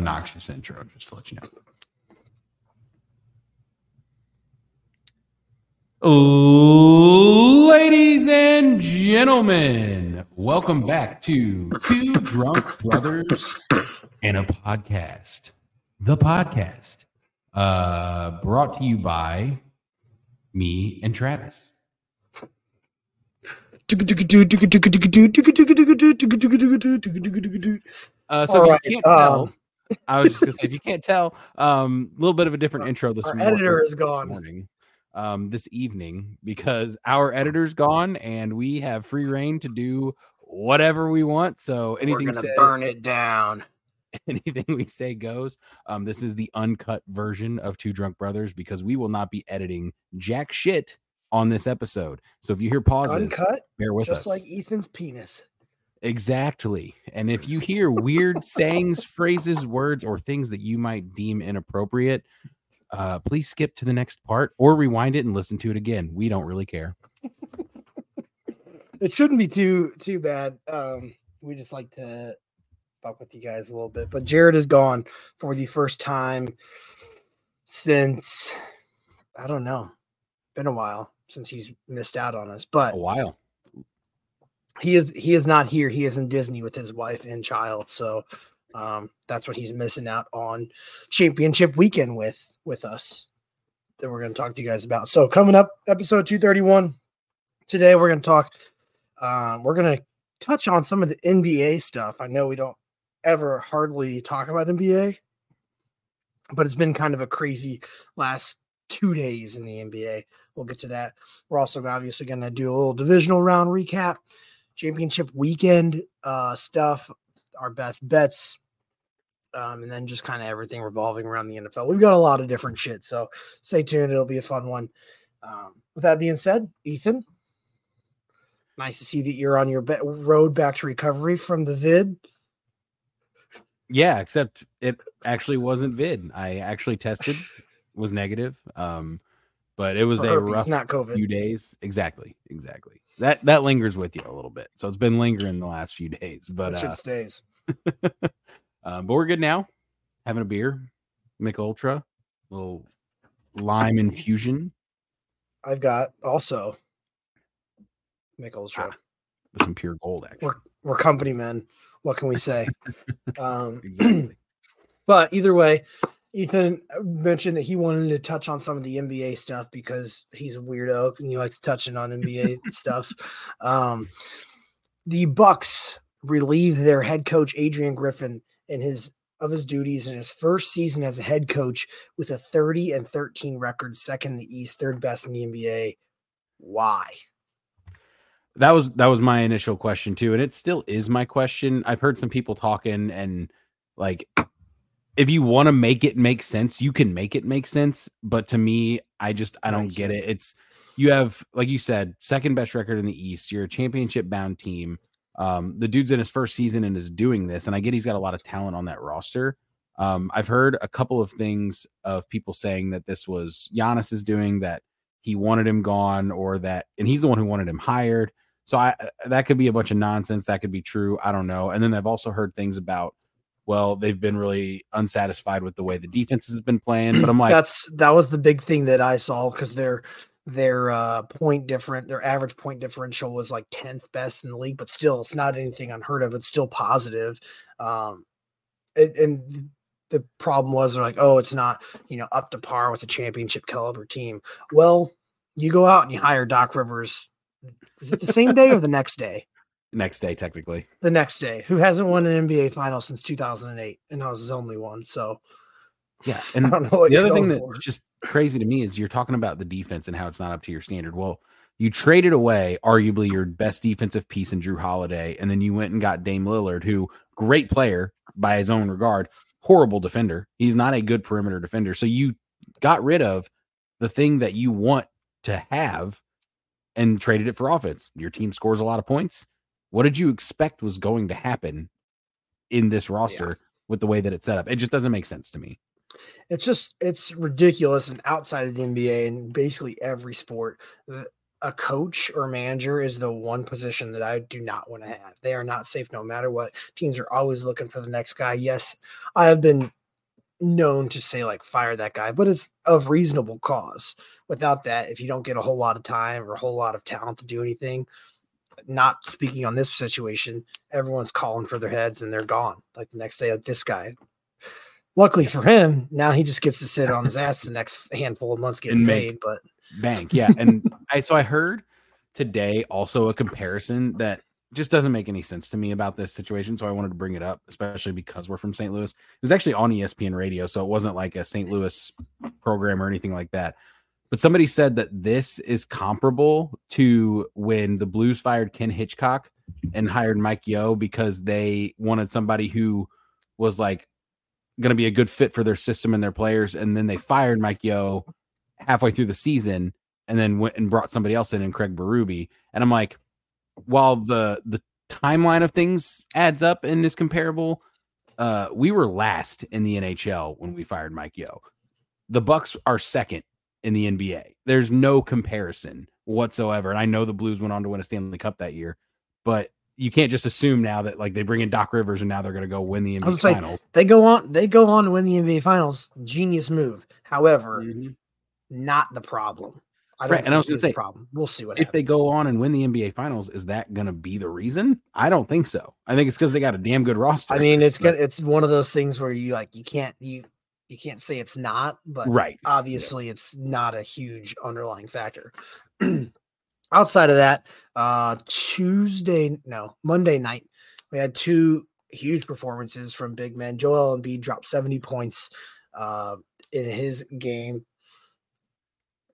obnoxious intro, just to let you know. Ladies and gentlemen, welcome back to Two Drunk Brothers and a Podcast. The podcast, uh, brought to you by me and Travis. Uh, so All if right, you can't tell, um, I was just gonna say if you can't tell, um, a little bit of a different intro this Our morning. editor is gone. morning, um, this evening because our editor's gone and we have free reign to do whatever we want. So We're anything gonna said, burn it down. anything we say goes. Um, this is the uncut version of Two Drunk Brothers because we will not be editing jack shit on this episode. So if you hear pauses, Uncut, bear with just us. like Ethan's penis. Exactly. And if you hear weird sayings, phrases, words, or things that you might deem inappropriate, uh, please skip to the next part or rewind it and listen to it again. We don't really care. It shouldn't be too too bad. Um, we just like to fuck with you guys a little bit. But Jerett is gone for the first time since I don't know. Been a while since he's missed out on us. But A while. He is he is not here. He is in Disney with his wife and child. So um, that's what he's missing out on championship weekend with with us that we're going to talk to you guys about. So coming up, episode 231. Today we're going to talk um, we're going to touch on some of the NBA stuff. I know we don't ever hardly talk about NBA, but it's been kind of a crazy last two days in the NBA. We'll get to that. We're also obviously going to do a little divisional round recap, championship weekend uh, stuff, our best bets, um, and then just kind of everything revolving around the NFL. We've got a lot of different shit, so stay tuned. It'll be a fun one. Um, with that being said, Ethan, nice to see that you're on your be- road back to recovery from the vid. Yeah, except it actually wasn't vid. I actually tested, was negative. Um, but it was for a herpes, rough not COVID. few days. Exactly. Exactly. That that lingers with you a little bit. So it's been lingering the last few days. But it uh, stays. um, but we're good now. Having a beer, Mich Ultra, little lime infusion I've got also Mich Ultra. with some pure gold. Actually, We're we're company men. What can we say? um, exactly. But either way, Ethan mentioned that he wanted to touch on some of the NBA stuff because he's a weirdo and he likes touching on NBA stuff. Um, the Bucks relieved their head coach Adrian Griffin in his of his duties in his first season as a head coach with a 30 and 13 record, second in the East, third best in the NBA. Why? that was that was my initial question too, and it still is my question. I've heard some people talking and like if you want to make it make sense, you can make it make sense. But to me, I just I don't get it. It's you have like you said, second best record in the East. You're a championship bound team. Um, the dude's in his first season and is doing this, and I get he's got a lot of talent on that roster. Um, I've heard a couple of things of people saying that this was Giannis is doing that he wanted him gone, or that, and he's the one who wanted him hired. So I that could be a bunch of nonsense. That could be true. I don't know. And then I've also heard things about, well, they've been really unsatisfied with the way the defense has been playing. But I'm like, that's that was the big thing that I saw because their their uh point different their average point differential was like 10th best in the league, but still it's not anything unheard of. It's still positive. Um and, and the problem was they're like, oh, it's not you know up to par with a championship caliber team. Well, you go out and you hire Doc Rivers. Is it the same day or the next day? Next day, technically. The next day, who hasn't won an NBA final since 2008, and that was his only one. So Yeah. And I don't know what the other thing that's just crazy to me is you're talking about the defense and how it's not up to your standard. Well, you traded away arguably your best defensive piece in Jrue Holiday, and then you went and got Dame Lillard, who great player by his own regard, horrible defender. He's not a good perimeter defender. So you got rid of the thing that you want to have and traded it for offense. Your team scores a lot of points. What did you expect was going to happen in this roster with the way that it's set up? It just doesn't make sense to me. it's just it's ridiculous and outside of the NBA and basically every sport. A coach or manager is the one position that I do not want to have. They are not safe no matter what. Teams are always looking for the next guy. Yes, I have been known to say like fire that guy, but it's of reasonable cause. Without that, if you don't get a whole lot of time or a whole lot of talent to do anything, not speaking on this situation, everyone's calling for their heads and they're gone. Like the next day, like this guy. Luckily for him, now he just gets to sit on his ass the next handful of months getting paid. But bank, yeah. And I so I heard today also a comparison that just doesn't make any sense to me about this situation. So I wanted to bring it up, especially because we're from St. Louis. It was actually on ESPN radio, so it wasn't like a St. Louis program or anything like that. But somebody said that this is comparable to when the Blues fired Ken Hitchcock and hired Mike Yeo because they wanted somebody who was like going to be a good fit for their system and their players. And then they fired Mike Yeo halfway through the season and then went and brought somebody else in and Craig Berube. And I'm like, while the the timeline of things adds up and is comparable, uh, we were last in the NHL when we fired Mike Yeo. The Bucks are second in the NBA. There's no comparison whatsoever. And I know the Blues went on to win a Stanley Cup that year, but you can't just assume now that like they bring in Doc Rivers and now they're going to go win the NBA finals. They go on, they go on to win the NBA finals. Genius move. However, mm-hmm. not the problem. I don't right, and I was going to say, problem. We'll see what if happens. they go on and win the NBA Finals. Is that going to be the reason? I don't think so. I think it's because they got a damn good roster. I mean, it's good. It's one of those things where you like you can't you you can't say it's not, but right. Obviously, yeah. it's not a huge underlying factor. Outside of that, uh Tuesday, no, Monday night, we had two huge performances from big men. Joel Embiid dropped 70 points uh, in his game.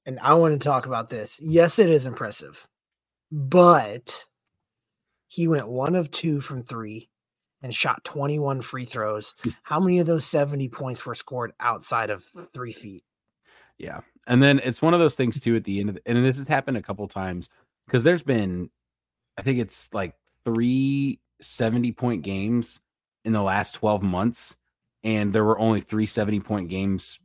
And I want to talk about this. Yes, it is impressive, but he went one of two from three and shot 21 free throws. Hmm. How many of those 70 points were scored outside of three feet? Yeah. And then it's one of those things too at the end of the, and this has happened a couple times because there's been, I think it's like three 70 point games in the last 12 months. And there were only three 70 point games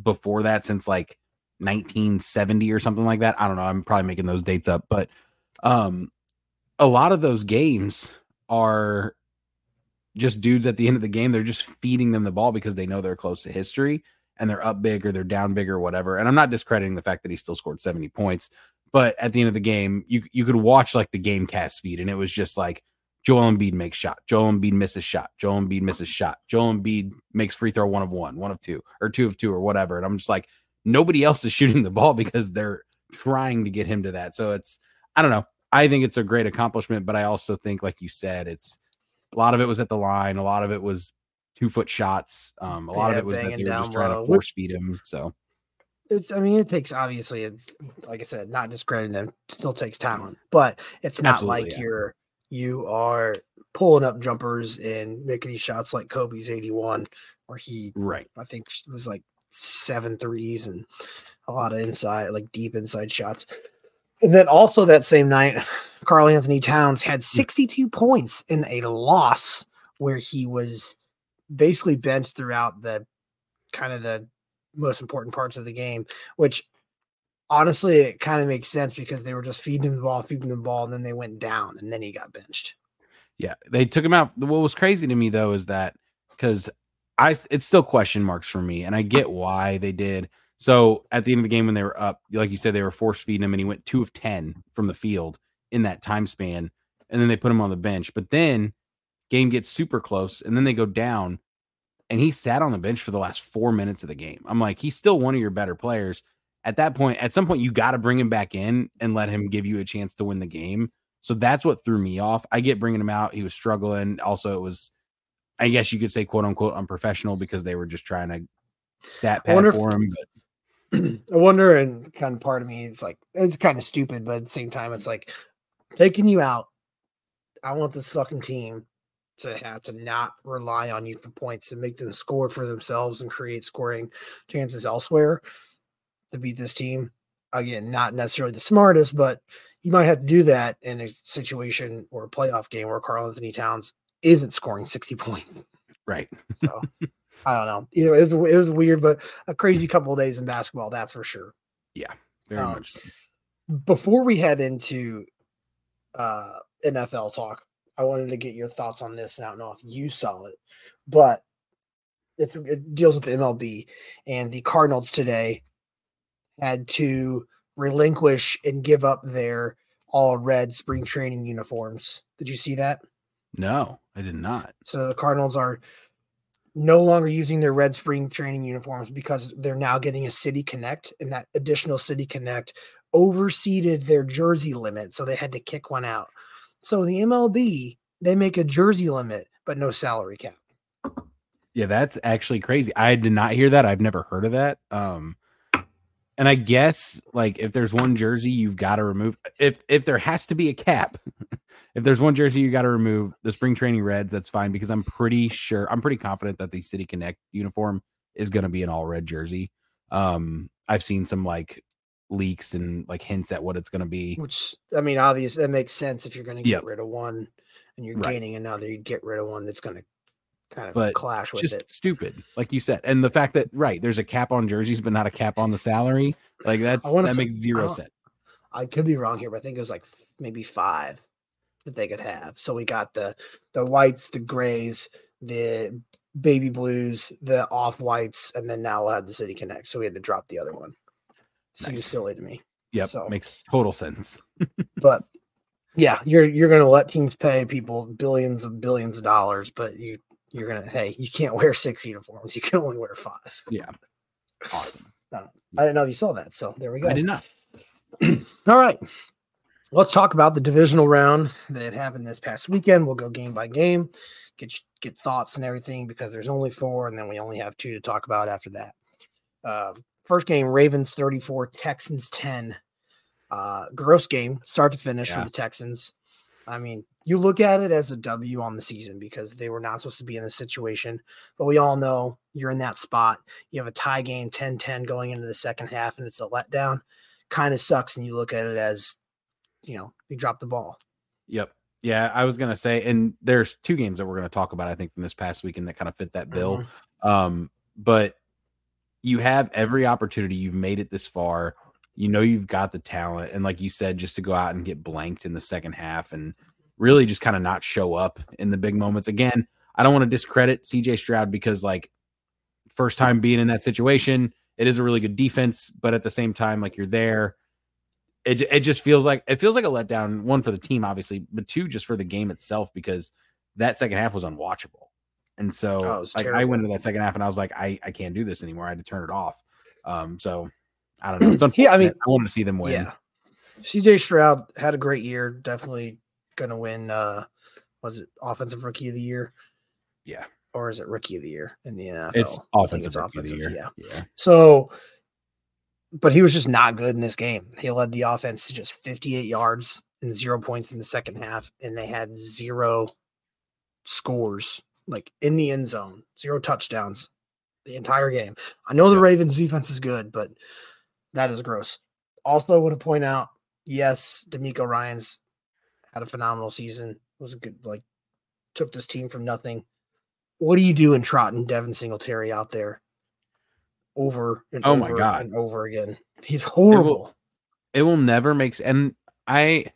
before that since like 1970 or something like that. I don't know. I'm probably making those dates up, but um, a lot of those games are just dudes at the end of the game. They're just feeding them the ball because they know they're close to history and they're up big or they're down big or whatever. And I'm not discrediting the fact that he still scored 70 points, but at the end of the game, you you could watch like the game cast feed and it was just like Joel Embiid makes shot, Joel Embiid misses shot, Joel Embiid misses shot, Joel Embiid makes free throw one of one, one of two, or two of two, or whatever. And I'm just like, nobody else is shooting the ball because they're trying to get him to that. So it's I don't know. I think it's a great accomplishment, but I also think, like you said, it's a lot of it was at the line. A lot of it was two foot shots. Um, a lot yeah, of it was that they were just trying low. to force feed him. So, it's, I mean, it takes obviously, it's like I said, not discrediting him. Still takes talent, but it's not Absolutely, like yeah. you're you are pulling up jumpers and making these shots like Kobe's 81, where he right. I think it was like seven threes and a lot of inside, like deep inside shots. And then also that same night, Karl-Anthony Towns had hmm. 62 points in a loss where he was basically benched throughout the kind of the most important parts of the game, which honestly it kind of makes sense because they were just feeding him the ball, feeding him the ball, and then they went down and then he got benched. Yeah, they took him out. What was crazy to me though is that because I it's still question marks for me, and I get why they did. So at the end of the game, when they were up, like you said, they were force feeding him, and he went two of ten from the field in that time span, and then they put him on the bench. But then game gets super close, and then they go down, and he sat on the bench for the last four minutes of the game. I'm like, he's still one of your better players. At that point, at some point, you got to bring him back in and let him give you a chance to win the game. So that's what threw me off. I get bringing him out. He was struggling. Also, it was, I guess you could say, quote unquote, unprofessional because they were just trying to stat pad for him. But I wonder, and kind of part of me, it's like it's kind of stupid, but at the same time, it's like taking you out. I want this fucking team to have to not rely on you for points to make them score for themselves and create scoring chances elsewhere to beat this team. Again, not necessarily the smartest, but you might have to do that in a situation or a playoff game where Karl-Anthony Towns isn't scoring 60 points. Right. So I don't know. Either it was, it was weird, but a crazy couple of days in basketball, that's for sure. Yeah, very um, much. before we head into uh, NFL talk, I wanted to get your thoughts on this. And I don't know if you saw it, but it's, it deals with the MLB and the Cardinals today had to relinquish and give up their all red spring training uniforms. Did you see that? No, I did not. So the Cardinals are no longer using their red spring training uniforms because they're now getting a City Connect, and that additional City Connect overseeded their jersey limit, so they had to kick one out. So the MLB they make a jersey limit, but no salary cap. Yeah, that's actually crazy. I did not hear that. I've never heard of that. Um, and I guess like if there's one jersey you've got to remove if if there has to be a cap, if there's one jersey you got to remove the spring training reds, that's fine because I'm pretty sure I'm pretty confident that the City Connect uniform is going to be an all red jersey. Um, I've seen some like leaks and like hints at what it's going to be. Which I mean, obvious that makes sense if you're going to get Yep. rid of one and you're Right. gaining another, you get rid of one that's going to kind of But clash with Just it. stupid, like you said, and the fact that right there's a cap on jerseys but not a cap on the salary, like that's that say- makes zero don't- sense. I could be wrong here, but I think it was like maybe five that they could have. So we got the the whites, the grays, the baby blues, the off whites, and then now we'll have the City Connect. So we had to drop the other one. Seems Nice. silly to me. Yep, So- makes total sense. but yeah, you're you're gonna let teams pay people billions of billions of dollars, but you you're gonna hey, you can't wear six uniforms. You can only wear five. Yeah, awesome. I didn't know you saw that. So there we go. I did not. All right. Let's talk about the divisional round that happened this past weekend. We'll go game by game, get get thoughts and everything because there's only four, and then we only have two to talk about after that. Um, first game: Ravens 34, Texans 10. Uh, gross game, start to finish Yeah. for the Texans. I mean, you look at it as a W on the season because they were not supposed to be in this situation, but we all know you're in that spot. You have a tie game 10 10 going into the second half, and it's a letdown. Kind of sucks, and you look at it as, you know, you dropped the ball. Yep. Yeah, I was gonna say, and there's two games that we're gonna talk about, I think, from this past weekend that kind of fit that bill. Mhm. Um, but you have every opportunity. You've made it this far. You know you've got the talent, and like you said, just to go out and get blanked in the second half and really just kind of not show up in the big moments. Again, I don't want to discredit CJ Stroud because like first time being in that situation, it is a really good defense, but at the same time, like you're there. It, it just feels like it feels like a letdown one for the team obviously but two just for the game itself because that second half was unwatchable and so Oh, like I went into that second half and I was like, I, I can't do this anymore. I had to turn it off. Um, so I don't know. It's Yeah, I mean- I wanted to see them win. Yeah. CJ Stroud had a great year. Definitely going to win. Uh, was it offensive rookie of the year? Yeah. Or is it rookie of the year in the NFL? It's offensive it's rookie of the year. Yeah. Yeah. So, but he was just not good in this game. He led the offense to just 58 yards and zero points in the second half, and they had zero scores like in the end zone, zero touchdowns the entire game. I know the Yep. Ravens defense is good, but that is gross. Also, I want to point out, yes, DeMeco Ryans had a phenomenal season. It was a good like took this team from nothing. What do you do in trotting Devin Singletary out there over and Oh over my God. and over again? He's horrible. It will never make sense. And I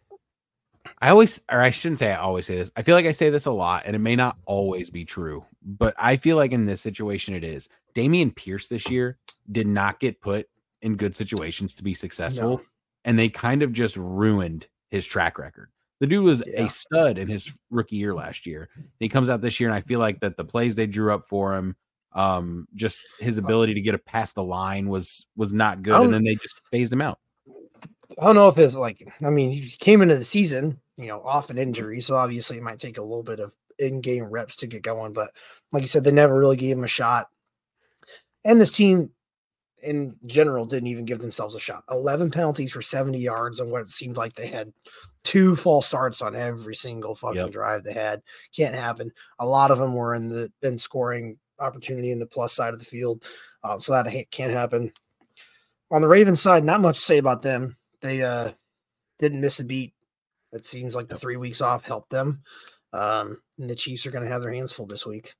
I always or I shouldn't say I always say this. I feel like I say this a lot, and it may not always be true, but I feel like in this situation it is. Dameon Pierce this year did not get put in good situations to be successful, No. and they kind of just ruined his track record. The dude was Yeah. a stud in his rookie year last year. He comes out this year, and I feel like that the plays they drew up for him, um, just his ability to get a past the line was was not good, and then they just phased him out. I don't know if it's like I mean he came into the season, you know, off an injury, so obviously it might take a little bit of in-game reps to get going. But like you said, they never really gave him a shot. And this team in general didn't even give themselves a shot. 11 penalties for 70 yards on what it seemed like they had two false starts on every single fucking Yep. drive they had. Can't happen. A lot of them were in the in scoring opportunity in the plus side of the field. Uh, so that can't happen. On the Ravens side, not much to say about them. They uh, didn't miss a beat. It seems like the three weeks off helped them. Um, and the Chiefs are going to have their hands full this week.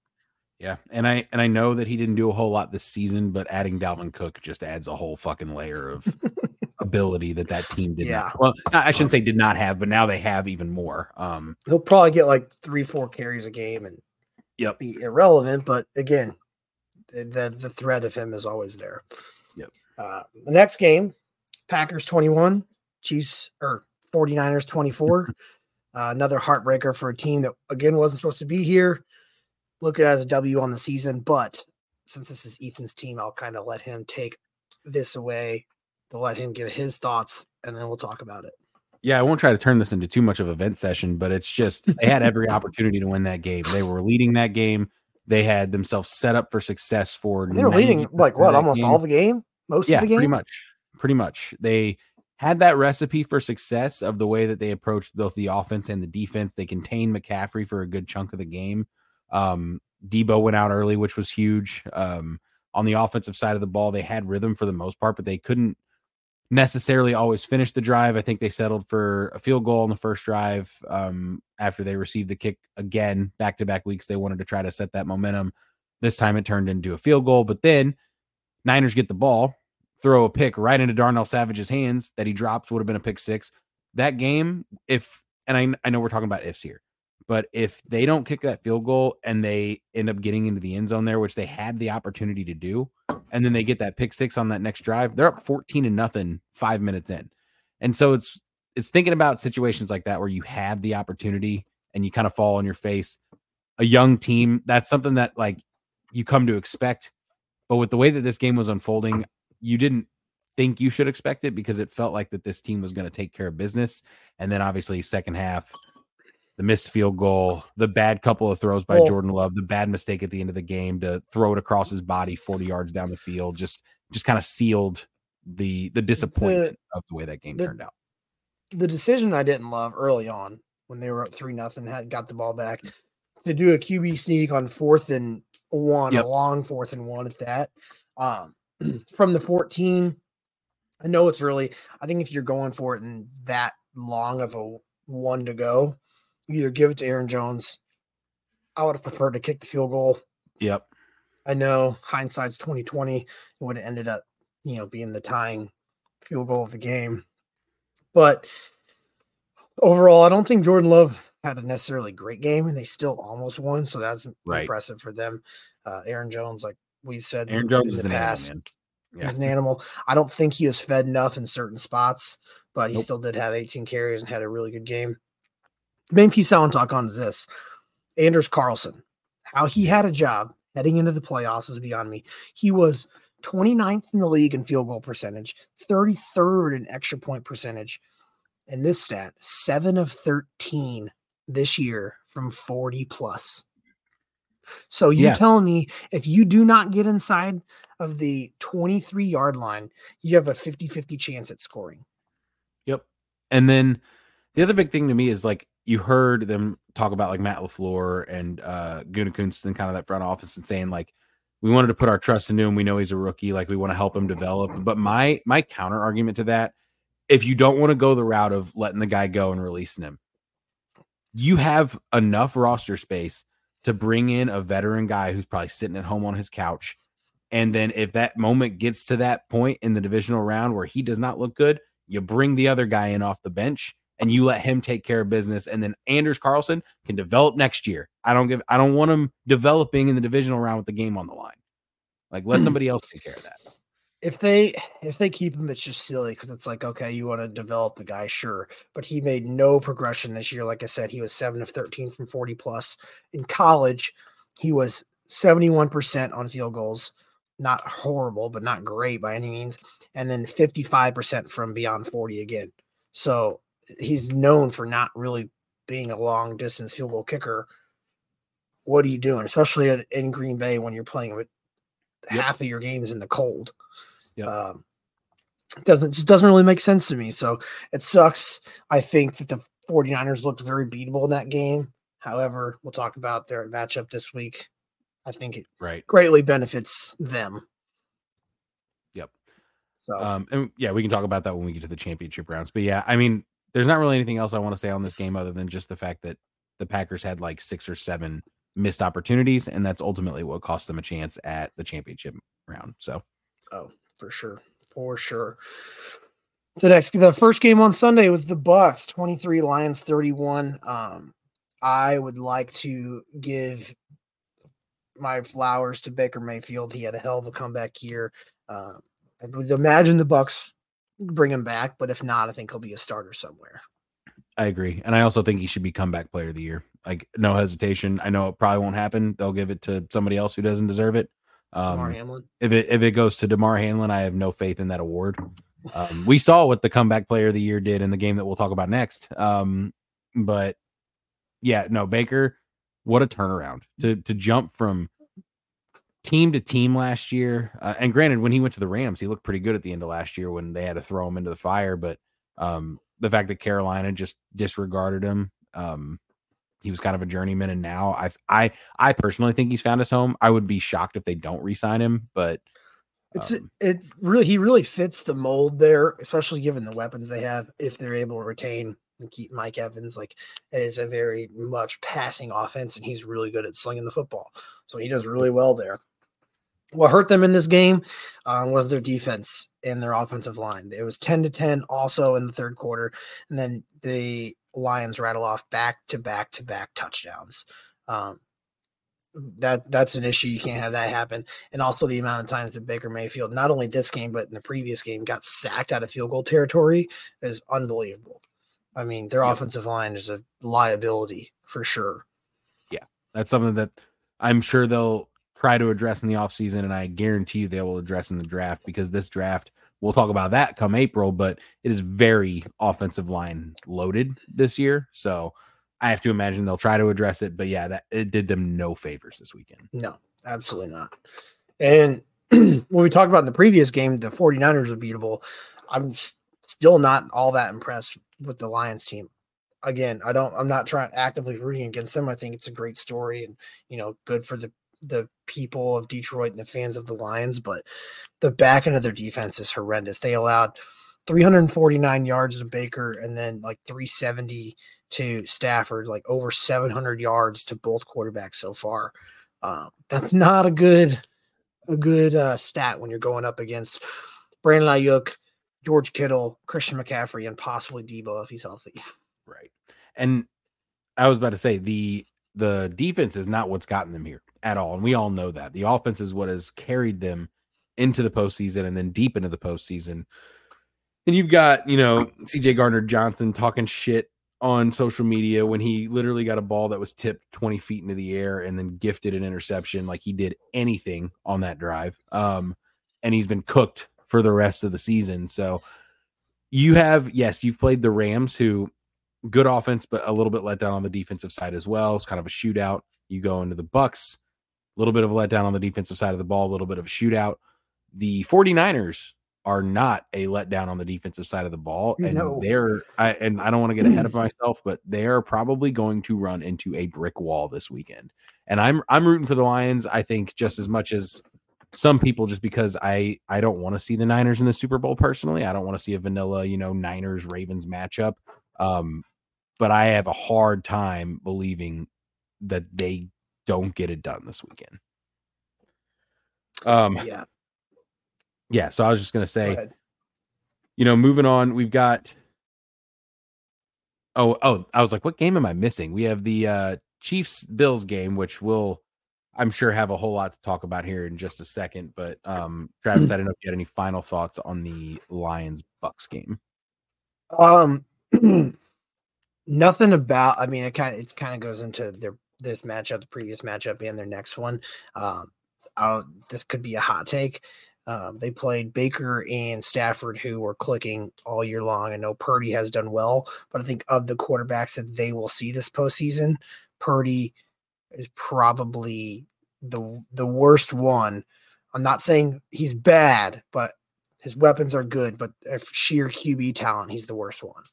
Yeah, and I and I know that he didn't do a whole lot this season, but adding Dalvin Cook just adds a whole fucking layer of ability that that team did. Yeah. Not. Well, I shouldn't say did not have, but now they have even more. Um, He'll probably get like three, four carries a game and Yep. be irrelevant. But again, the the, threat of him is always there. Yep. Uh, the next game, Packers 21, Chiefs or 49ers 24. uh, another heartbreaker for a team that again wasn't supposed to be here. Look at it as a W on the season, but since this is Ethan's team, I'll kind of let him take this away. To let him give his thoughts, and then we'll talk about it. yeah, I won't try to turn this into too much of a vent session, but it's just they had every opportunity to win that game. They were leading that game. They had themselves set up for success for. They were leading like what almost game. all the game, most yeah, of the game. pretty much, pretty much. They had that recipe for success of the way that they approached both the offense and the defense. They contained McCaffrey for a good chunk of the game. Um, Deebo went out early, which was huge. Um, on the offensive side of the ball, they had rhythm for the most part, but they couldn't necessarily always finish the drive. I think they settled for a field goal on the first drive um, after they received the kick again back to back weeks. They wanted to try to set that momentum. This time it turned into a field goal, but then Niners get the ball, throw a pick right into Darnell Savage's hands that he drops would have been a pick six. That game, if and I, I know we're talking about ifs here, but if they don't kick that field goal and they end up getting into the end zone there, which they had the opportunity to do, and then they get that pick six on that next drive, they're up 14 and nothing five minutes in. And so it's it's thinking about situations like that where you have the opportunity and you kind of fall on your face. A young team, that's something that like you come to expect. But with the way that this game was unfolding, you didn't think you should expect it because it felt like that this team was going to take care of business. And then obviously second half, the missed field goal, the bad couple of throws by Well- Jordan Love, the bad mistake at the end of the game to throw it across his body 40 yards down the field, just just kind of sealed the the disappointment of the way that game the- turned out. the decision I didn't love early on when they were up three nothing, had got the ball back to do a QB sneak on fourth and one, Yep. a long fourth and one at that. Um, from the 14, I know it's early. I think if you're going for it in that long of a one to go, either give it to Aaron Jones. I would have preferred to kick the field goal. Yep. I know hindsight's 2020. It would have ended up, you know, being the tying field goal of the game. But overall, I don't think Jordan Love had a necessarily great game, and they still almost won. So that's Right. impressive for them. Uh, Aaron Jones, like we said, Aaron Jones in is the an animal, past, man. Yeah. he's an animal. I don't think he was fed enough in certain spots, but he Nope. still did have 18 carries and had a really good game. The main piece I want to talk on is this Anders Carlson. How he had a job heading into the playoffs is beyond me. He was 29th in the league in field goal percentage, 33rd in extra point percentage. And this stat, seven of 13 this year from 40 plus. So you Yeah. telling me if you do not get inside of the 23 yard line, you have a 50 50 chance at scoring. Yep. And then the other big thing to me is like you heard them talk about like Matt LaFleur and uh Gutekunst and kind of that front office and saying like we wanted to put our trust into him. We know he's a rookie, like we want to help him develop. But my my counter argument to that, if you don't want to go the route of letting the guy go and releasing him, you have enough roster space to bring in a veteran guy who's probably sitting at home on his couch. And then if that moment gets to that point in the divisional round where he does not look good, you bring the other guy in off the bench and you let him take care of business. And then Anders Carlson can develop next year. I don't give I don't want him developing in the divisional round with the game on the line. Like let hmm. somebody else take care of that. if they if they keep him, it's just silly because it's like okay, you want to develop the guy, sure, but he made no progression this year. Like I said, he was seven of thirteen from forty plus. In college, he was seventy one percent on field goals, not horrible, but not great by any means, and then fifty five percent from beyond forty again. So he's known for not really being a long distance field goal kicker. What are you doing, especially at- in Green Bay when you're playing with Yep. half of your games in the cold? Yep. Um, it doesn't just doesn't really make sense to me. So it sucks. I think that the 49ers looked very beatable in that game. However, we'll talk about their matchup this week. I think it Right. greatly benefits them. Yep. So Um, and yeah, we can talk about that when we get to the championship rounds. But yeah, I mean, there's not really anything else I want to say on this game other than just the fact that the Packers had like six or seven missed opportunities, and that's ultimately what cost them a chance at the championship round. So oh, for sure. For sure. The next, the first game on Sunday was the Bucks, twenty three Lions thirty one. Um, I would like to give my flowers to Baker Mayfield. He had a hell of a comeback here. Uh, I would imagine the Bucks bring him back, but if not, I think he'll be a starter somewhere. I agree, and I also think he should be comeback player of the year. Like no hesitation. I know it probably won't happen. They'll give it to somebody else who doesn't deserve it. Um, Hamlin. If it if it goes to Damar Hamlin, I have no faith in that award. Um, we saw what the comeback player of the year did in the game that we'll talk about next. Um, but yeah, no Baker, what a turnaround to to jump from team to team last year. Uh, and granted, when he went to the Rams, he looked pretty good at the end of last year when they had to throw him into the fire. But um, the fact that Carolina just disregarded him, um, he was kind of a journeyman. And now I, I, I personally think he's found his home. I would be shocked if they don't resign him, but it's um, it really he really fits the mold there, especially given the weapons they have. If they're able to retain and keep Mike Evans, like it is a very much passing offense, and he's really good at slinging the football, so he does really well there. What hurt them in this game um, was their defense and their offensive line. It was 10 to 10 also in the third quarter. And then the Lions rattle off back to back to back touchdowns. Um, that that's an issue. You can't have that happen. And also the amount of times that Baker Mayfield, not only this game but in the previous game, got sacked out of field goal territory is unbelievable. I mean, their yep. offensive line is a liability for sure. Yeah, that's something that I'm sure they'll try to address in the offseason, and I guarantee you they will address in the draft because this draft, we'll talk about that come April, but it is very offensive line loaded this year. So I have to imagine they'll try to address it. But yeah, that it did them no favors this weekend. No, absolutely not. And when we talked about in the previous game, the 49ers were beatable. I'm still not all that impressed with the Lions team again, I don't I'm not trying actively rooting against them. I think it's a great story and you know, good for the the people of Detroit and the fans of the Lions, but the back end of their defense is horrendous. They allowed 349 yards to Baker and then like 370 to Stafford, like over 700 yards to both quarterbacks so far. Um, that's not a good a good uh, stat when you're going up against Brandon Aiyuk, George Kittle, Christian McCaffrey, and possibly Deebo if he's healthy. Right. And I was about to say the the defense is not what's gotten them here at all. And we all know that. The offense is what has carried them into the postseason and then deep into the postseason. And you've got, you know, CJ Gardner Johnson talking shit on social media when he literally got a ball that was tipped 20 feet into the air and then gifted an interception like he did anything on that drive. Um, and he's been cooked for the rest of the season. So you have, yes, you've played the Rams, who good offense, but a little bit let down on the defensive side as well. It's kind of a shootout. You go into the Bucks, a little bit of a letdown on the defensive side of the ball, a little bit of a shootout. The 49ers are not a letdown on the defensive side of the ball. And no. they're, I, and I don't want to get ahead of myself, but they are probably going to run into a brick wall this weekend. And I'm, I'm rooting for the Lions, I think, just as much as some people, just because I, I don't want to see the Niners in the Super Bowl personally. I don't want to see a vanilla, you know, Niners Ravens matchup. Um, but I have a hard time believing that they don't get it done this weekend. Um, yeah, yeah. So I was just gonna say, you know, moving on, we've got. Oh, oh! I was like, what game am I missing? We have the uh Chiefs Bills game, which will, I'm sure, have a whole lot to talk about here in just a second. But um, Travis, I don't know if you had any final thoughts on the Lions Bucks game. Um, nothing about. I mean, it kind of it kind of goes into their this matchup, the previous matchup, and their next one. Um, this could be a hot take. Um, they played Baker and Stafford, who were clicking all year long. I know Purdy has done well, but I think of the quarterbacks that they will see this postseason, Purdy is probably the the worst one. I'm not saying he's bad, but his weapons are good. But if sheer QB talent, he's the worst one.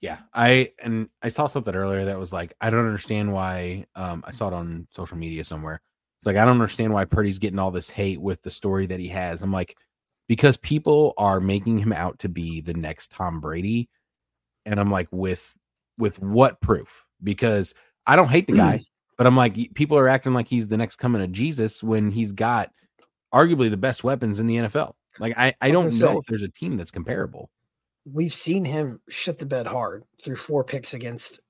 Yeah, I and I saw something earlier that was like, I don't understand why. Um, I saw it on social media somewhere. It's like I don't understand why Purdy's getting all this hate with the story that he has. I'm like, because people are making him out to be the next Tom Brady, and I'm like, with with what proof? Because I don't hate the guy, but I'm like, people are acting like he's the next coming of Jesus when he's got arguably the best weapons in the NFL. Like I, I don't know if there's a team that's comparable. We've seen him shit the bed hard through four picks against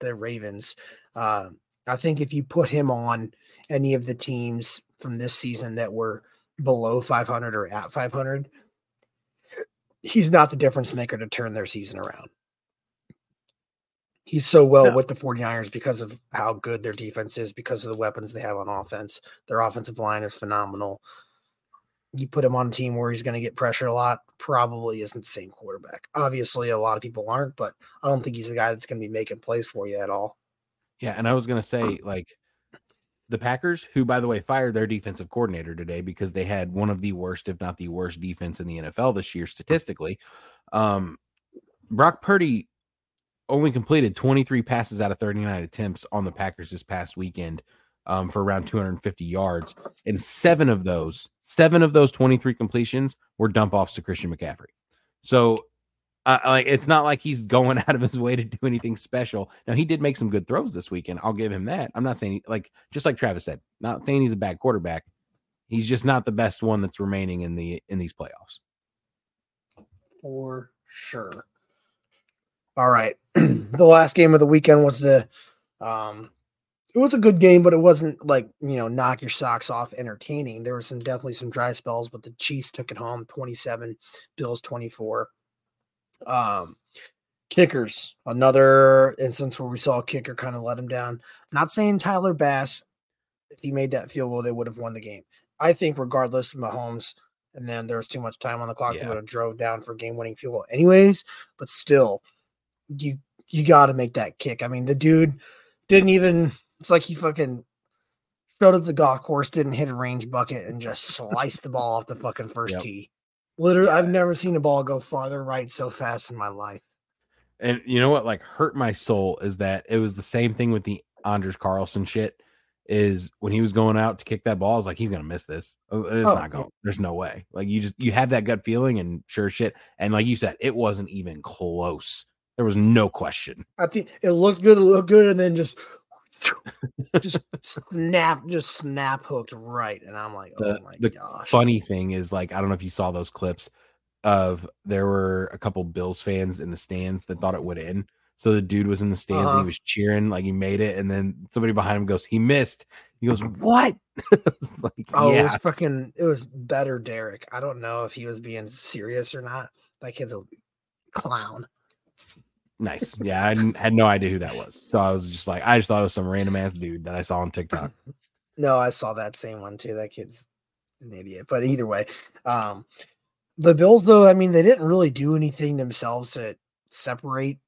the Ravens. Uh, I think if you put him on any of the teams from this season that were below 500 or at 500, he's not the difference maker to turn their season around. He's so well with the 49ers because of how good their defense is, because of the weapons they have on offense. Their offensive line is phenomenal. You put him on a team where he's going to get pressure a lot, probably isn't the same quarterback. Obviously, a lot of people aren't, but I don't think he's the guy that's going to be making plays for you at all. Yeah, and I was going to say, like, the Packers, who, by the way, fired their defensive coordinator today because they had one of the worst, if not the worst, defense in the NFL this year statistically. Um, Brock Purdy only completed 23 passes out of 39 attempts on the Packers this past weekend um, for around 250 yards, and seven of those, seven of those 23 completions were dump offs to Christian McCaffrey. So uh, like it's not like he's going out of his way to do anything special. Now he did make some good throws this weekend. I'll give him that. I'm not saying he, like just like Travis said, not saying he's a bad quarterback. He's just not the best one that's remaining in the in these playoffs. For sure. All right. the last game of the weekend was the um it was a good game, but it wasn't like you know knock your socks off entertaining. There was some definitely some dry spells, but the Chiefs took it home 27, Bills 24. Um, kickers, another instance where we saw a kicker kind of let him down. not saying Tyler Bass, if he made that field goal, they would have won the game. I think regardless of Mahomes, and then there was too much time on the clock, yeah. they would have drove down for game winning field goal anyways. But still, you you got to make that kick. I mean, the dude didn't even. It's like he fucking showed up the golf course, didn't hit a range bucket, and just sliced the ball off the fucking first yep. tee. Literally, I've never seen a ball go farther right so fast in my life. And you know what, like, hurt my soul is that it was the same thing with the Anders Carlson shit. Is when he was going out to kick that ball, I was like, he's gonna miss this. Uh, it's oh, not going. There's no way. Like you just you have that gut feeling, and sure shit. And like you said, it wasn't even close. There was no question. I think it looked good. It looked good, and then just just snap, just snap hooked right. And I'm like, the, oh my the gosh. Funny thing is, like, I don't know if you saw those clips of there were a couple Bills fans in the stands that thought it would in. So the dude was in the stands uh-huh. and he uh-huh. was cheering like he made it, and then somebody behind him goes, "He missed." He goes, "What?" like, oh, yeah. it was fucking. It was better, Derek. I don't know if he was being serious or not. That kid's a clown. Nice. Yeah, I had no idea who that was. So I was just like, I just thought it was some random ass dude that I saw on TikTok. no, I saw that same one too. That kid's an idiot. But either way, um, the Bills, though, I mean, they didn't really do anything themselves to separate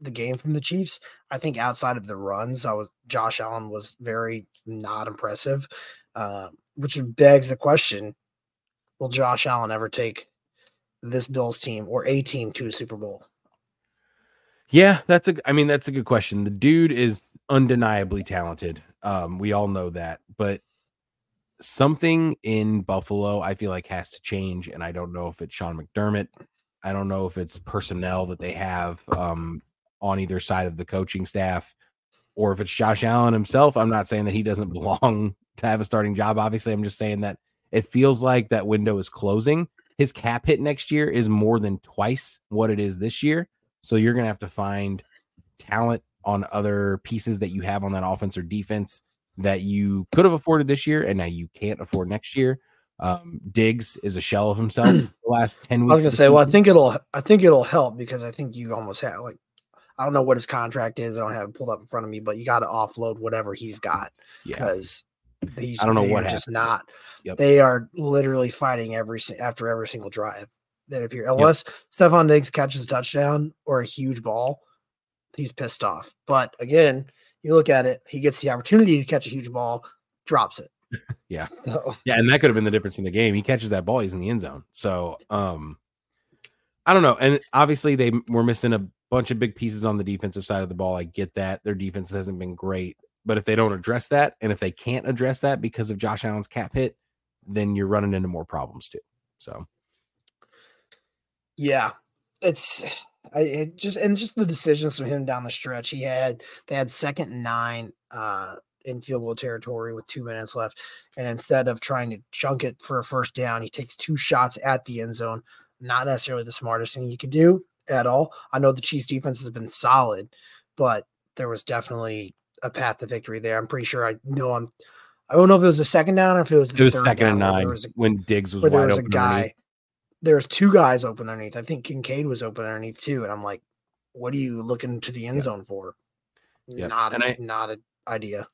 the game from the Chiefs. I think outside of the runs, I was Josh Allen was very not impressive, uh, which begs the question: Will Josh Allen ever take this Bills team or a team to a Super Bowl? Yeah, that's a. I mean, that's a good question. The dude is undeniably talented. Um, we all know that, but something in Buffalo, I feel like has to change, and I don't know if it's Sean McDermott. I don't know if it's personnel that they have um, on either side of the coaching staff, or if it's Josh Allen himself. I'm not saying that he doesn't belong to have a starting job. Obviously, I'm just saying that it feels like that window is closing. His cap hit next year is more than twice what it is this year. So you're going to have to find talent on other pieces that you have on that offense or defense that you could have afforded this year and now you can't afford next year. Um, Diggs is a shell of himself the last 10 weeks. I was gonna say, well, I think it'll I think it'll help because I think you almost have like I don't know what his contract is. I don't have it pulled up in front of me, but you got to offload whatever he's got because yeah. I don't know what just not. Yep. They are literally fighting every after every single drive that appear. Unless yep. Stefon Diggs catches a touchdown or a huge ball, he's pissed off. But again, you look at it, he gets the opportunity to catch a huge ball, drops it. yeah. So. Yeah, and that could have been the difference in the game. He catches that ball, he's in the end zone. So um I don't know. And obviously they were missing a bunch of big pieces on the defensive side of the ball. I get that. Their defense hasn't been great. But if they don't address that, and if they can't address that because of Josh Allen's cap hit, then you're running into more problems too. So yeah, it's I it just and just the decisions from him down the stretch. He had they had second and nine uh in field goal territory with two minutes left. And instead of trying to chunk it for a first down, he takes two shots at the end zone. Not necessarily the smartest thing you could do. at all. I know the Chiefs defense has been solid, but there was definitely a path to victory there. I'm pretty sure I know on I don't know if it was a second down or if it was it was second and nine a, when Diggs was wide there was a guy. Underneath. There was two guys open underneath. I think Kincaid was open underneath too, and I'm like, what are you looking to the end yeah. zone for? Yeah. Not and a, I, not an idea.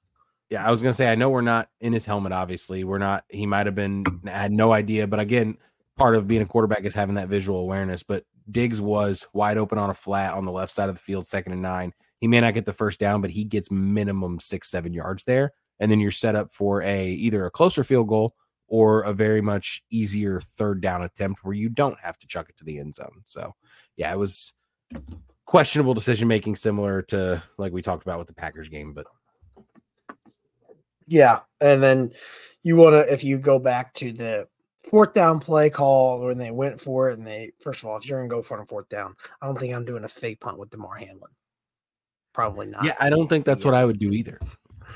Yeah, I was gonna say I know we're not in his helmet. Obviously, we're not. He might have been had no idea, but again, part of being a quarterback is having that visual awareness. But Diggs was wide open on a flat on the left side of the field, second and nine. He may not get the first down, but he gets minimum six, seven yards there. And then you're set up for a either a closer field goal or a very much easier third down attempt where you don't have to chuck it to the end zone. So yeah, it was questionable decision making, similar to like we talked about with the Packers game, but yeah. And then you want to, if you go back to the fourth down play call when they went for it, and they first of all, if you're gonna go for a fourth down, I don't think I'm doing a fake punt with Damar Hamlin. Probably not. Yeah, I don't think that's yeah. what I would do either.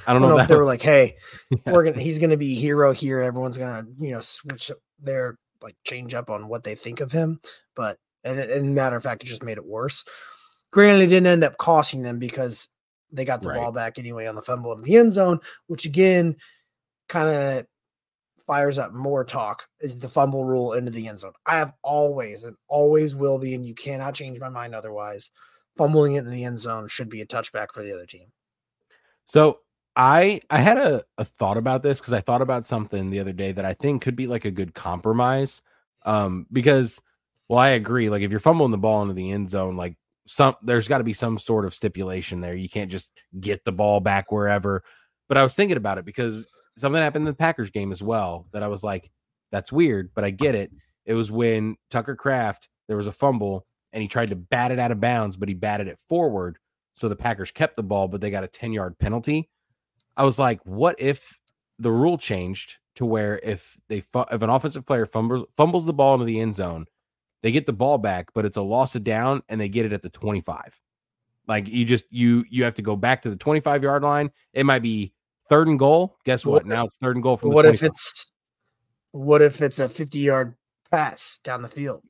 I don't, I don't know, if they were like, "Hey, yeah. we're gonna he's gonna be hero here. Everyone's gonna you know switch their like change up on what they think of him." But and, and matter of fact, it just made it worse. Granted, it didn't end up costing them because they got the right. ball back anyway on the fumble in the end zone, which again kind of fires up more talk is the fumble rule into the end zone. I have always and always will be, and you cannot change my mind otherwise. Fumbling it in the end zone should be a touchback for the other team. So I I had a, a thought about this because I thought about something the other day that I think could be like a good compromise. Um, because well, I agree. Like if you're fumbling the ball into the end zone, like some there's got to be some sort of stipulation there. You can't just get the ball back wherever. But I was thinking about it because something happened in the Packers game as well that I was like, that's weird, but I get it. It was when Tucker Kraft, there was a fumble and he tried to bat it out of bounds, but he batted it forward. So the Packers kept the ball, but they got a 10 yard penalty. I was like, what if the rule changed to where if they if an offensive player fumbles fumbles the ball into the end zone, they get the ball back, but it's a loss of down and they get it at the 25. Like you just you you have to go back to the 25 yard line. It might be third and goal. Guess what? what now if, it's third and goal from what if it's what if it's a 50 yard pass down the field?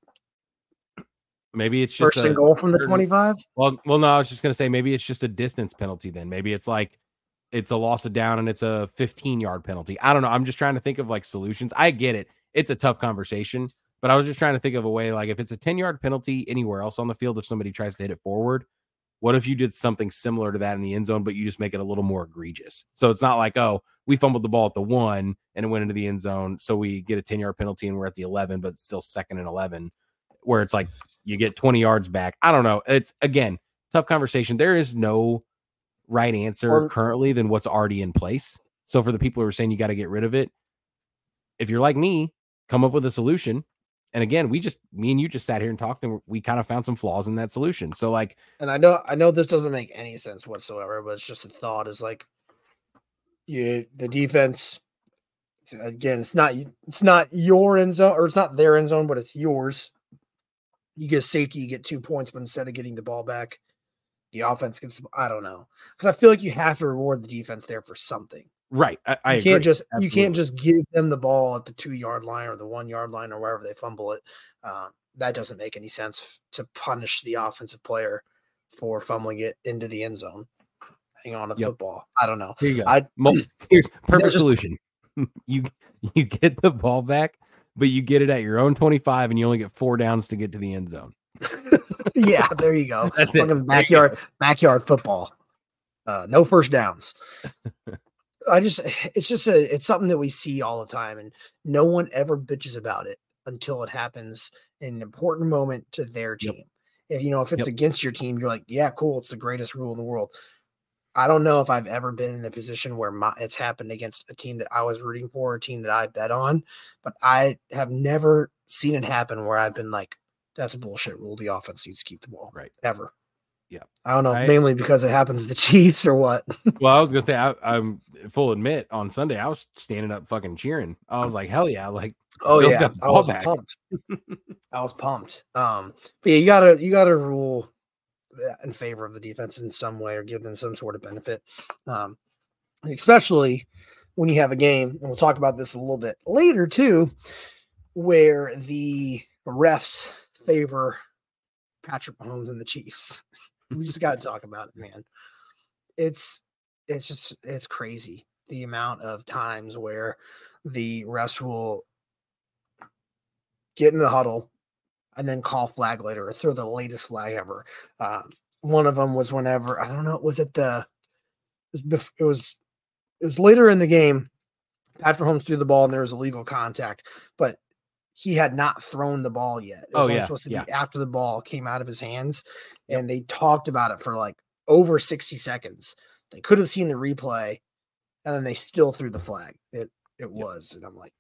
Maybe it's just first and goal from the 25. Well, well, no, I was just gonna say maybe it's just a distance penalty. Then maybe it's like it's a loss of down and it's a 15 yard penalty. I don't know. I'm just trying to think of like solutions. I get it. It's a tough conversation, but I was just trying to think of a way like if it's a 10 yard penalty anywhere else on the field, if somebody tries to hit it forward, what if you did something similar to that in the end zone, but you just make it a little more egregious? So it's not like, oh, we fumbled the ball at the one and it went into the end zone. So we get a 10 yard penalty and we're at the 11, but still second and 11, where it's like you get 20 yards back. I don't know. It's again, tough conversation. There is no right answer or, currently than what's already in place. So for the people who are saying you got to get rid of it, if you're like me, come up with a solution and again, we just me and you just sat here and talked, and we kind of found some flaws in that solution. So like, and I know I know this doesn't make any sense whatsoever, but it's just a thought. Is like, you the defense again. It's not it's not your end zone or it's not their end zone, but it's yours. You get safety, you get two points, but instead of getting the ball back, the offense gets. I don't know because I feel like you have to reward the defense there for something. Right. I, I you can't just Absolutely. you can't just give them the ball at the two yard line or the one yard line or wherever they fumble it. Uh, that doesn't make any sense to punish the offensive player for fumbling it into the end zone. Hang on to yep. football. I don't know. Here you go. I, Here's perfect just, solution. you you get the ball back, but you get it at your own 25 and you only get four downs to get to the end zone. yeah, there you go. backyard backyard football. Uh, no first downs. I just it's just a it's something that we see all the time and no one ever bitches about it until it happens in an important moment to their team. Yep. If you know if it's yep. against your team, you're like, yeah, cool, it's the greatest rule in the world. I don't know if I've ever been in a position where my, it's happened against a team that I was rooting for, a team that I bet on, but I have never seen it happen where I've been like, that's a bullshit rule. The offense needs to keep the ball. Right. Ever. Yeah. I don't know, I, mainly because it happens to the Chiefs or what. well, I was gonna say I, am full admit on Sunday I was standing up fucking cheering. I was like, hell yeah, like oh Bill's yeah, I was back. pumped. I was pumped. Um, but yeah, you gotta you gotta rule in favor of the defense in some way or give them some sort of benefit. Um, especially when you have a game, and we'll talk about this a little bit later too, where the refs favor Patrick Mahomes and the Chiefs. we just got to talk about it, man. It's it's just it's crazy the amount of times where the refs will get in the huddle and then call flag later or throw the latest flag ever. Um, one of them was whenever I don't know, was it the it was it was, later in the game. Patrick Holmes threw the ball and there was illegal contact, but he had not thrown the ball yet. It oh, was oh yeah, supposed to yeah. be after the ball came out of his hands, and they talked about it for like over sixty seconds. They could have seen the replay, and then they still threw the flag. It it was, and I'm like,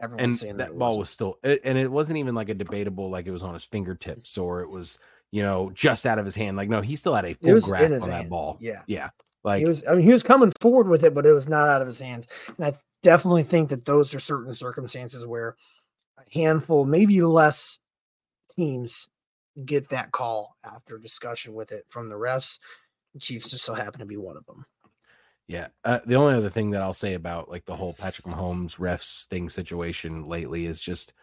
everyone's and saying that it ball wasn't. still it, and it wasn't even like a debatable like it was on his fingertips or it was you know just out of his hand like no he still had a full grasp on that ball Yeah, yeah like he was. I mean, he was coming forward with it, but it was not out of his hands. And I definitely think that those are certain circumstances where a handful, maybe less teams get that call after discussion with it from the refs. The Chiefs just so happen to be one of them. Yeah. Uh, the only other thing that I'll say about like the whole Patrick Mahomes refs thing situation lately is just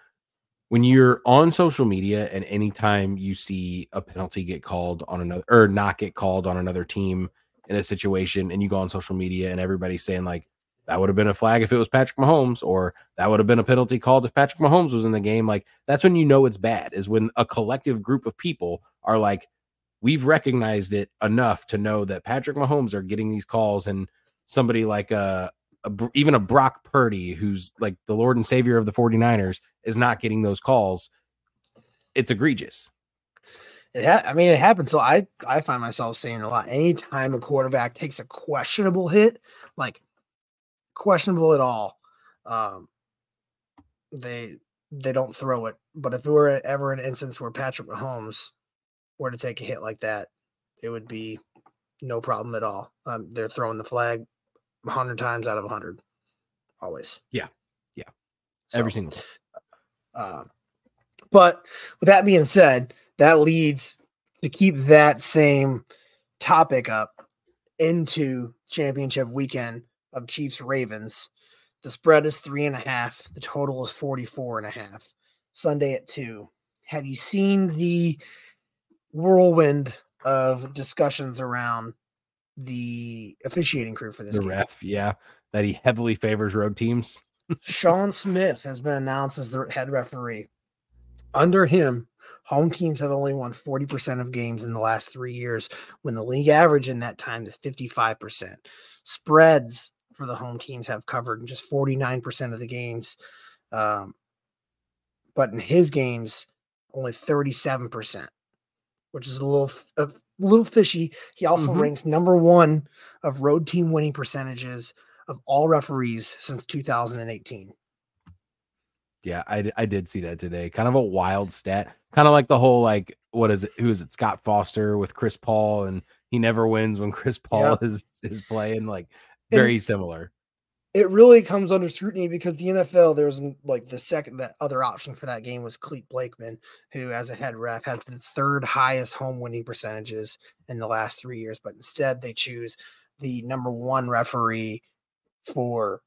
when you're on social media and anytime you see a penalty get called on another or not get called on another team in a situation and you go on social media and everybody's saying like that would have been a flag if it was Patrick Mahomes or that would have been a penalty called if Patrick Mahomes was in the game like that's when you know it's bad is when a collective group of people are like we've recognized it enough to know that Patrick Mahomes are getting these calls and somebody like uh, a, a even a Brock Purdy who's like the Lord and Savior of the 49ers is not getting those calls. It's egregious. It ha- I mean, it happens. So I I find myself saying a lot. Anytime a quarterback takes a questionable hit, like questionable at all, um, they they don't throw it. But if it were ever an instance where Patrick Mahomes were to take a hit like that, it would be no problem at all. Um, they're throwing the flag hundred times out of hundred, always. Yeah. Yeah. Every single um, but with that being said, that leads to keep that same topic up into championship weekend of Chiefs Ravens. The spread is three and a half. The total is 44 and a half. Sunday at two. Have you seen the whirlwind of discussions around the officiating crew for this the game? ref, yeah, that he heavily favors road teams. Shawn Smith has been announced as the head referee. Under him, home teams have only won 40% of games in the last three years, when the league average in that time is 55%. Spreads for the home teams have covered in just 49% of the games. Um, but in his games, only 37%, which is a little a little fishy. He also Mhm. ranks number one of road team winning percentages of all referees since 2018. Yeah, I, I did see that today. Kind of a wild stat. Kind of like the whole like what is it? Who is it? Scott Foster with Chris Paul, and he never wins when Chris Paul Yep. is is playing. Like And- very similar. it really comes under scrutiny because the NFL there's n- like the second that other option for that game was Clete Blakeman, who as a head ref had the third highest home winning percentages in the last three years, but instead they choose the number one referee for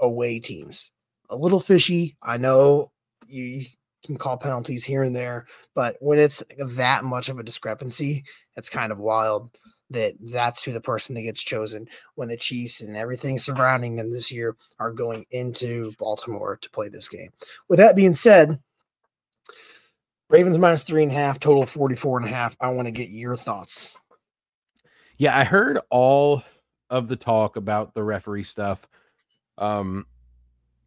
away teams. A little fishy. I know you can call penalties here and there, but when it's that much of a discrepancy, it's kind of wild that that's who the person that gets chosen when the Chiefs and everything surrounding them this year are going into Baltimore to play this game. With that being said, Ravens minus three and a half, total 44 and a half. I want to get your thoughts. Yeah, I heard all of the talk about the referee stuff. Um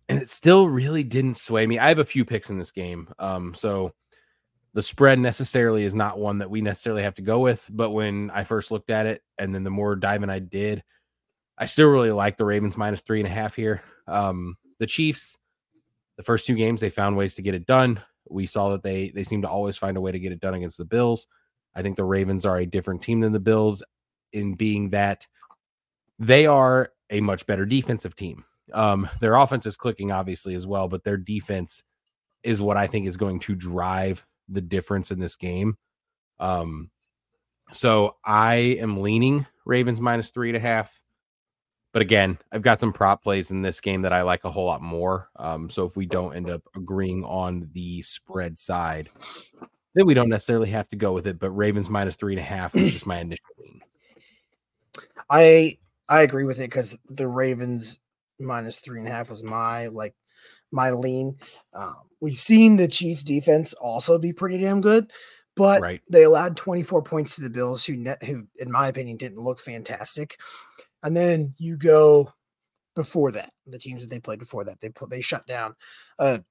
and it still really didn't sway me. I have a few picks in this game. Um so the spread necessarily is not one that we necessarily have to go with, but when I first looked at it and then the more diving I did, I still really like the Ravens minus three and a half here. Um the Chiefs, the first two games, they found ways to get it done. We saw that they they seem to always find a way to get it done against the Bills. I think the Ravens are a different team than the Bills in being that they are a much better defensive team. Um, their offense is clicking, obviously, as well, but their defense is what I think is going to drive the difference in this game. Um, so I am leaning Ravens minus three and a half. But again, I've got some prop plays in this game that I like a whole lot more. Um, so if we don't end up agreeing on the spread side, then we don't necessarily have to go with it. But Ravens minus three and a half is just my initial lean. I I agree with it because the Ravens minus three and a half was my like my lean. Um, we've seen the Chiefs defense also be pretty damn good, but Right. they allowed 24 points to the Bills, who net, who in my opinion didn't look fantastic. And then you go before that, the teams that they played before that, they put they shut down a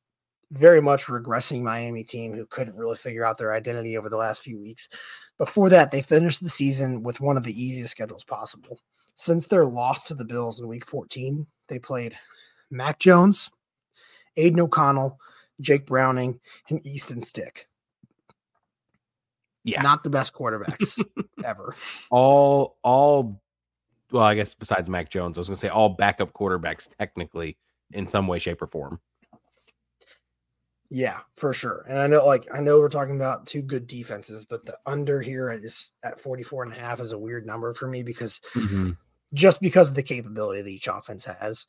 very much regressing Miami team who couldn't really figure out their identity over the last few weeks. Before that, they finished the season with one of the easiest schedules possible. Since their loss to the Bills in week 14, they played Mac Jones, Aidan O'Connell, Jake Browning, and Easton Stick. Yeah. Not the best quarterbacks ever. all all well, I guess besides Mac Jones, I was gonna say all backup quarterbacks technically in some way, shape, or form. Yeah, for sure. And I know like I know we're talking about two good defenses, but the under here is at 44 and a half is a weird number for me because mm-hmm. just because of the capability that each offense has.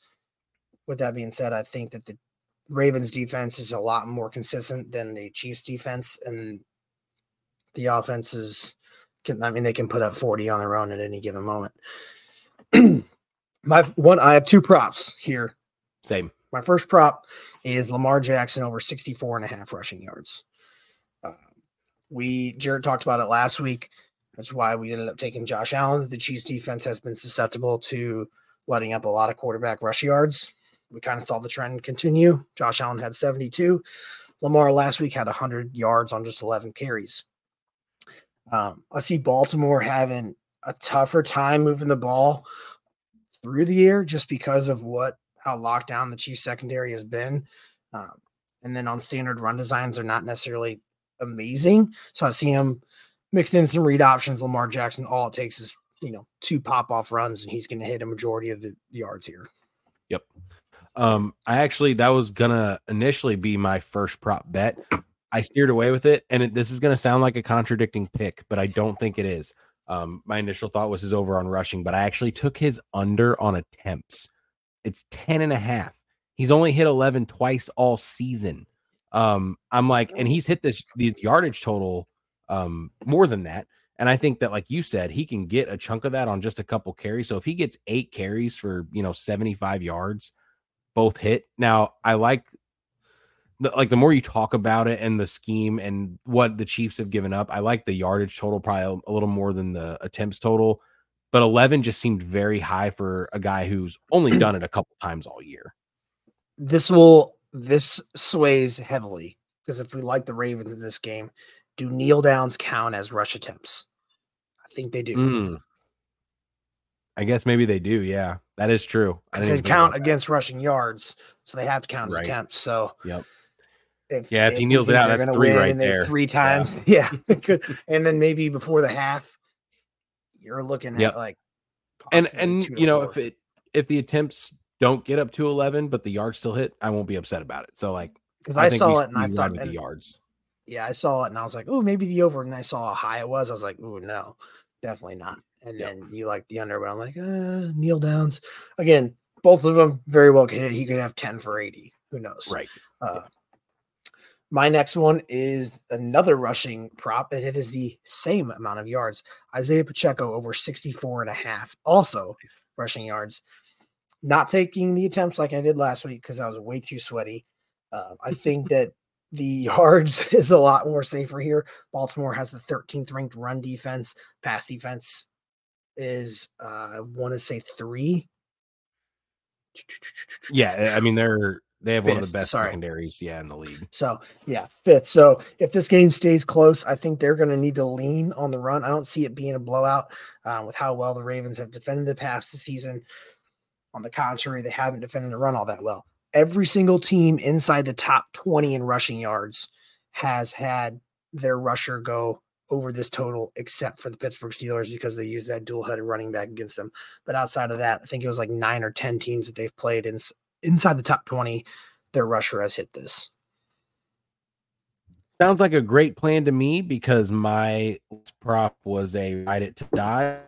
With that being said, I think that the Ravens defense is a lot more consistent than the Chiefs defense, and the offenses can I mean they can put up 40 on their own at any given moment. My one I have two props here. Same. My first prop is Lamar Jackson over 64 and a half rushing yards. Uh, we Jerett talked about it last week. That's why we ended up taking Josh Allen. The Chiefs defense has been susceptible to letting up a lot of quarterback rush yards. We kind of saw the trend continue. Josh Allen had 72. Lamar last week had 100 yards on just 11 carries. Um, I see Baltimore having a tougher time moving the ball through the air just because of what how locked down the Chiefs secondary has been. Um, and then on standard run designs, they're not necessarily amazing. So I see him mixed in some read options. Lamar Jackson, all it takes is you know two pop off runs, and he's going to hit a majority of the yards here. Um, I actually that was gonna initially be my first prop bet. I steered away with it, and it, this is gonna sound like a contradicting pick, but I don't think it is. Um, my initial thought was his over on rushing, but I actually took his under on attempts. It's 10 and a half. He's only hit 11 twice all season. Um, I'm like, and he's hit this the yardage total um more than that. And I think that, like you said, he can get a chunk of that on just a couple carries. So if he gets eight carries for you know 75 yards, both hit. Now I like the, like the more you talk about it and the scheme and what the Chiefs have given up, I like the yardage total probably a little more than the attempts total. But 11 just seemed very high for a guy who's only done it a couple times all year. This will this sways heavily because if we like the Ravens in this game, do kneel downs count as rush attempts? I think they do. Mm. I guess maybe they do. Yeah, that is true. I because they count against rushing yards, so they have to count as Right. attempts. So Yep. if Yeah, if he we kneels it out, that's three right there. three times. Yeah, could- and then maybe before the half, you're looking Yep. at like and and you know four. if it if the attempts don't get up to 11 but the yards still hit i won't be upset about it so like because I, think saw it and I thought, and- the yards yeah, I saw it and I was like, oh, maybe the over. And I saw how high it was. I was like, oh no, definitely not. And Yep. then you like the under, but I'm like, uh, kneel downs again. Both of them very well could hit. He could have ten for eighty. Who knows? right Uh, my next one is another rushing prop, and it is the same amount of yards. Isaiah Pacheco over 64 and a half, also rushing yards. Not taking the attempts like I did last week because I was way too sweaty. Uh, I think that the yards is a lot more safer here. Baltimore has the 13th ranked run defense. Pass defense is, uh, I want to say three. yeah i mean they're they have one of the best sorry. secondaries yeah in the league So yeah, fifth. So if this game stays close, I think they're going to need to lean on the run. I don't see it being a blowout um, with how well the Ravens have defended the pass this season. On the contrary, they haven't defended the run all that well. Every single team inside the top 20 in rushing yards has had their rusher go over this total, except for the Pittsburgh Steelers because they used that dual headed running back against them. But outside of that, I think it was like nine or 10 teams that they've played in, inside the top 20. Their rusher has hit this. sounds like a great plan to me because my prop was a ride it to die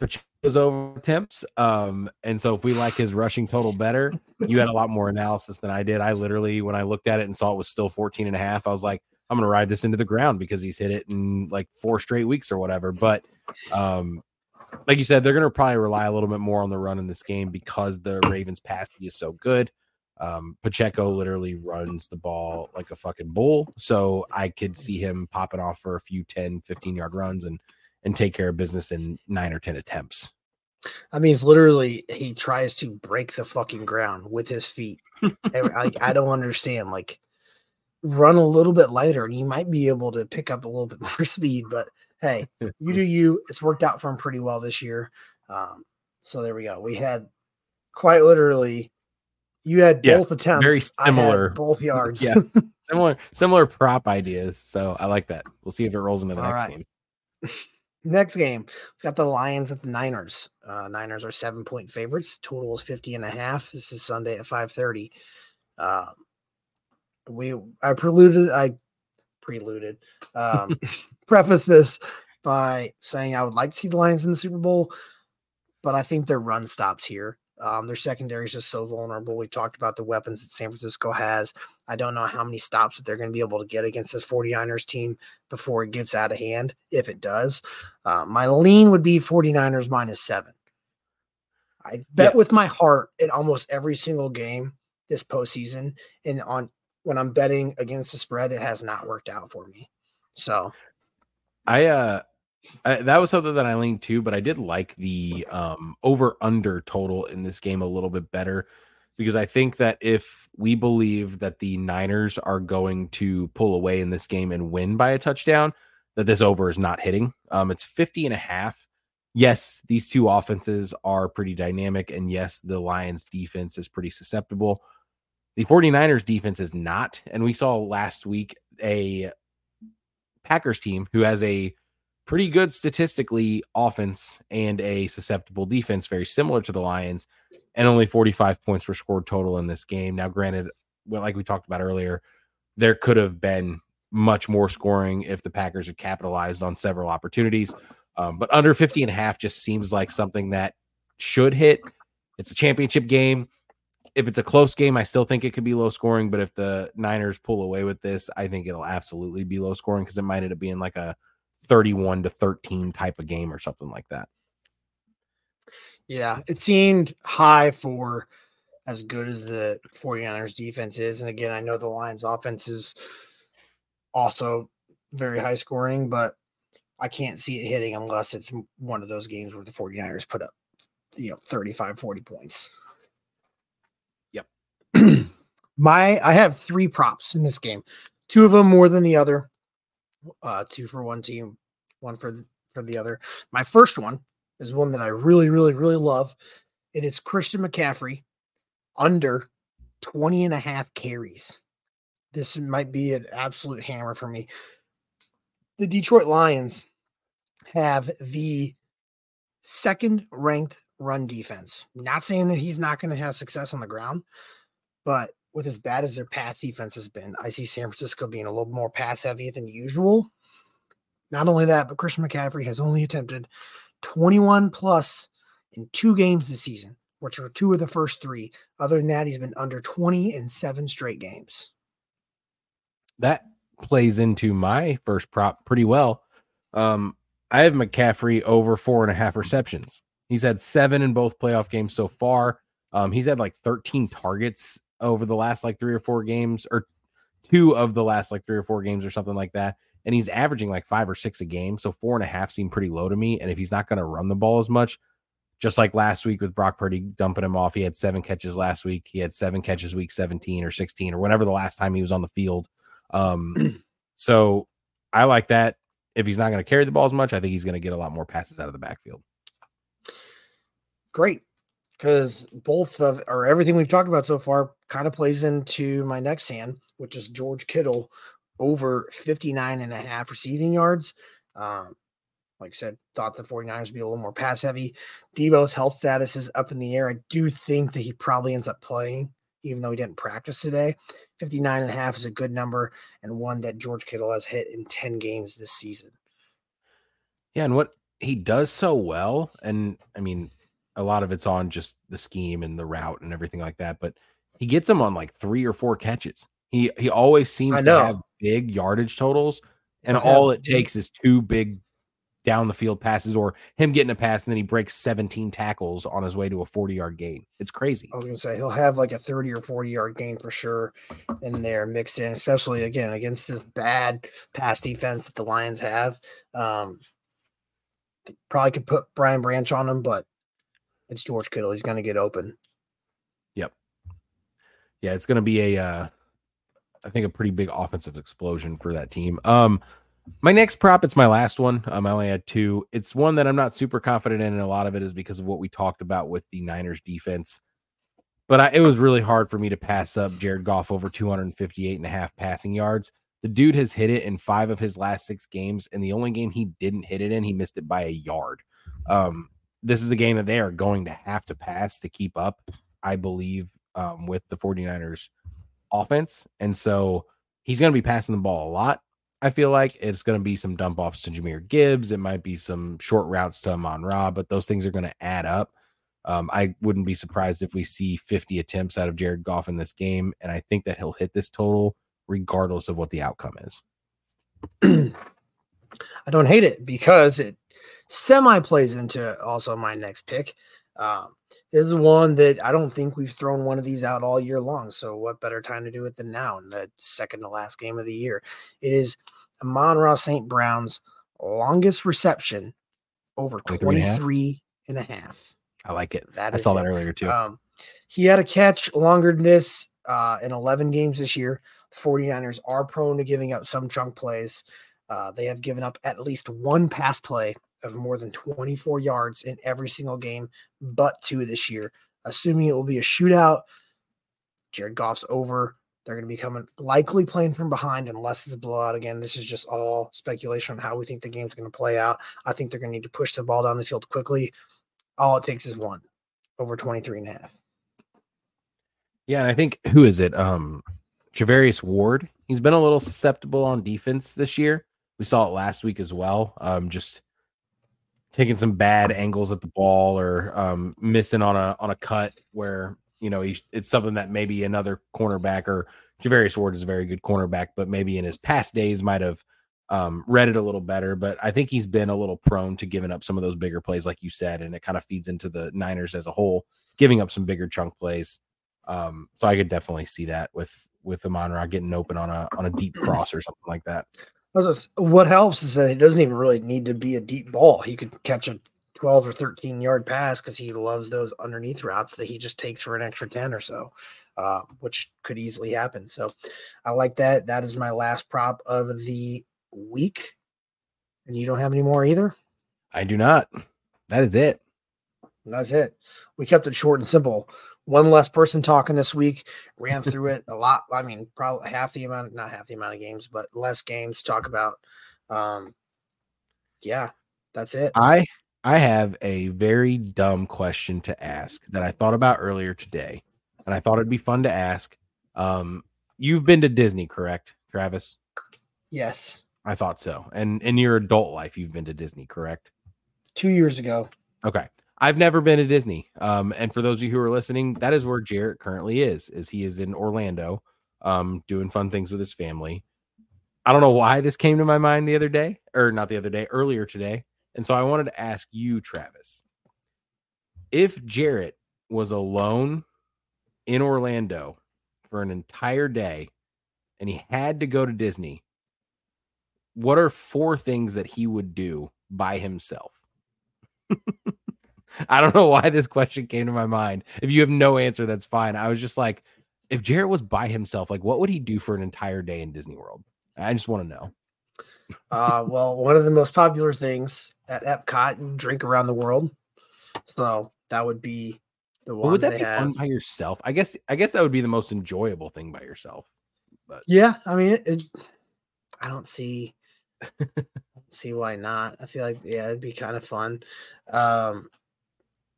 Pacheco's over attempts um and so if we like his rushing total better you had a lot more analysis than i did i literally when i looked at it and saw it was still 14 and a half i was like I'm going to ride this into the ground because he's hit it in like four straight weeks or whatever. But um, like you said, they're going to probably rely a little bit more on the run in this game because the Ravens' pass is so good. Um, Pacheco literally runs the ball like a fucking bull. So I could see him popping off for a few 10, 15 yard runs and and take care of business in nine or 10 attempts. I mean, it's literally he tries to break the fucking ground with his feet. I, I don't understand. Like, run a little bit lighter, and you might be able to pick up a little bit more speed. But hey, you do you. It's worked out for him pretty well this year. Um, so there we go. We had quite literally you had yeah, both attempts. Very similar. both yards. yeah. Similar similar prop ideas. So I like that. We'll see if it rolls into the All next right. game. Next game, we've got the Lions at the Niners. Uh, Niners are seven point favorites. Total is 50 and a half. This is Sunday at 5:30. Uh, um, we I preluded I preluded um preface this by saying I would like to see the Lions in the Super Bowl, but I think their run stops here. Um, their secondary is just so vulnerable. We talked about the weapons that San Francisco has. I don't know how many stops that they're going to be able to get against this 49ers team before it gets out of hand, if it does. Uh, my lean would be 49ers minus seven. I bet yeah. with my heart in almost every single game this postseason. And on when I'm betting against the spread, it has not worked out for me. So I uh I, that was something that I leaned to, but I did like the um, over under total in this game a little bit better because I think that if we believe that the Niners are going to pull away in this game and win by a touchdown, that this over is not hitting. Um, it's 50 and a half. Yes, these two offenses are pretty dynamic. And yes, the Lions defense is pretty susceptible. The 49ers defense is not. And we saw last week a Packers team who has a pretty good statistically offense and a susceptible defense, very similar to the Lions, and only 45 points were scored total in this game. Now, granted, well, like we talked about earlier, there could have been much more scoring if the Packers had capitalized on several opportunities. Um, but under 50 and a half just seems like something that should hit. It's a championship game. If it's a close game, I still think it could be low scoring. But if the Niners pull away with this, I think it'll absolutely be low scoring because it might end up being like a 31 to 13 type of game or something like that. Yeah, it seemed high for as good as the 49ers defense is. And again, I know the Lions offense is also very high scoring, but I can't see it hitting unless it's one of those games where the 49ers put up, you know, 35, 40 points. My I have three props in this game. Two of them more than the other uh, two for one team, one for the, for the other. My first one is one that I really, really, really love. And It is Christian McCaffrey under 20 and a half carries. This might be an absolute hammer for me. The Detroit Lions have the second ranked run defense. Not saying that he's not going to have success on the ground, but with as bad as their pass defense has been, I see San Francisco being a little more pass heavy than usual. Not only that, but Christian McCaffrey has only attempted 21 plus in two games this season, which were two of the first three. Other than that, he's been under 20 in seven straight games. That plays into my first prop pretty well. Um, I have McCaffrey over four and a half receptions. He's had seven in both playoff games so far. Um, he's had like 13 targets over the last like three or four games, or two of the last like three or four games, or something like that. And he's averaging like five or six a game. So four and a half seem pretty low to me. And if he's not going to run the ball as much, just like last week with Brock Purdy dumping him off, he had seven catches last week. He had seven catches week 17 or 16 or whenever the last time he was on the field. Um, so I like that. If he's not going to carry the ball as much, I think he's going to get a lot more passes out of the backfield. Great because both of or everything we've talked about so far kind of plays into my next hand, which is George Kittle over 59 and a half receiving yards. Um, like I said, thought the 49ers would be a little more pass heavy. Deebo's health status is up in the air. I do think that he probably ends up playing, even though he didn't practice today. 59 and a half is a good number and one that George Kittle has hit in 10 games this season. Yeah, and what he does so well, and I mean, a lot of it's on just the scheme and the route and everything like that. But he gets them on like three or four catches. He he always seems to have big yardage totals, and Okay. all it takes is two big down the field passes or him getting a pass and then he breaks 17 tackles on his way to a 40 yard gain. It's crazy. I was gonna say he'll have like a 30 or 40 yard gain for sure in there mixed in, especially again against this bad pass defense that the Lions have. Um probably could put Brian Branch on him, but it's George Kittle. He's gonna get open. Yeah, it's going to be a, uh, I think a pretty big offensive explosion for that team. Um, my next prop, it's my last one. Um, I only had two. It's one that I'm not super confident in, and a lot of it is because of what we talked about with the Niners defense. But I, it was really hard for me to pass up Jared Goff over 258 and a half passing yards. The dude has hit it in five of his last six games, and the only game he didn't hit it in, he missed it by a yard. Um, this is a game that they are going to have to pass to keep up, I believe, um, with the 49ers offense. And so he's going to be passing the ball a lot. I feel like it's going to be some dump offs to Jahmyr Gibbs. It might be some short routes to Amon Ra, but those things are going to add up. Um, I wouldn't be surprised if we see 50 attempts out of Jared Goff in this game. And I think that he'll hit this total regardless of what the outcome is. I don't hate it because it semi plays into also my next pick. Um, this is one that I don't think we've thrown one of these out all year long. So what better time to do it than now in the second to last game of the year? It is Amon-Ra St. Brown's longest reception over 23 and a half? and a half. I like it. That I saw it. that earlier too. Um, he had a catch longer than this uh, in 11 games this year. The 49ers are prone to giving up some chunk plays. Uh, they have given up at least one pass play of more than 24 yards in every single game, but two this year. Assuming it will be a shootout, Jared Goff's over. They're going to be coming likely playing from behind unless it's a blowout. Again, this is just all speculation on how we think the game's going to play out. I think they're going to need to push the ball down the field quickly. All it takes is one over 23 and a half. Yeah, and I think who is it? Um Charvarius Ward. He's been a little susceptible on defense this year. We saw it last week as well. Um just taking some bad angles at the ball or um missing on a on a cut where you know he, it's something that maybe another cornerback or Charvarius Ward is a very good cornerback, but maybe in his past days might have um, read it a little better. But I think he's been a little prone to giving up some of those bigger plays, like you said, and it kind of feeds into the Niners as a whole, giving up some bigger chunk plays. Um, so I could definitely see that with with Amon Ra getting open on a on a deep cross or something like that. What helps is that it doesn't even really need to be a deep ball. He could catch a 12 or 13 yard pass because he loves those underneath routes that he just takes for an extra 10 or so, uh, which could easily happen. So I like that. That is my last prop of the week. And you don't have any more either? I do not. That is it. And that's it. We kept it short and simple. One less person talking this week. Ran through it a lot. I mean, probably half the amount, not half the amount of games, but less games to talk about. Um, yeah, that's it. I I have a very dumb question to ask that I thought about earlier today, and I thought it'd be fun to ask. Um, you've been to Disney, correct, Travis? Yes, I thought so. And in your adult life, you've been to Disney, correct? two years ago. Okay. I've never been to Disney. Um, and for those of you who are listening, that is where Jerett currently is, is he is in Orlando, um, doing fun things with his family. I don't know why this came to my mind the other day, or not the other day, earlier today. And so I wanted to ask you, Travis, if Jerett was alone in Orlando for an entire day and he had to go to Disney, what are four things that he would do by himself? I don't know why this question came to my mind. If you have no answer, that's fine. I was just like, if Jerett was by himself, like what would he do for an entire day in Disney World? I just want to know. Uh, well, one of the most popular things at Epcot, you drink around the world. So that would be the Well, one would that be fun by yourself? I guess I guess that would be the most enjoyable thing by yourself. But yeah, I mean, it, it, I don't see see why not. I feel like yeah, it'd be kind of fun. Um,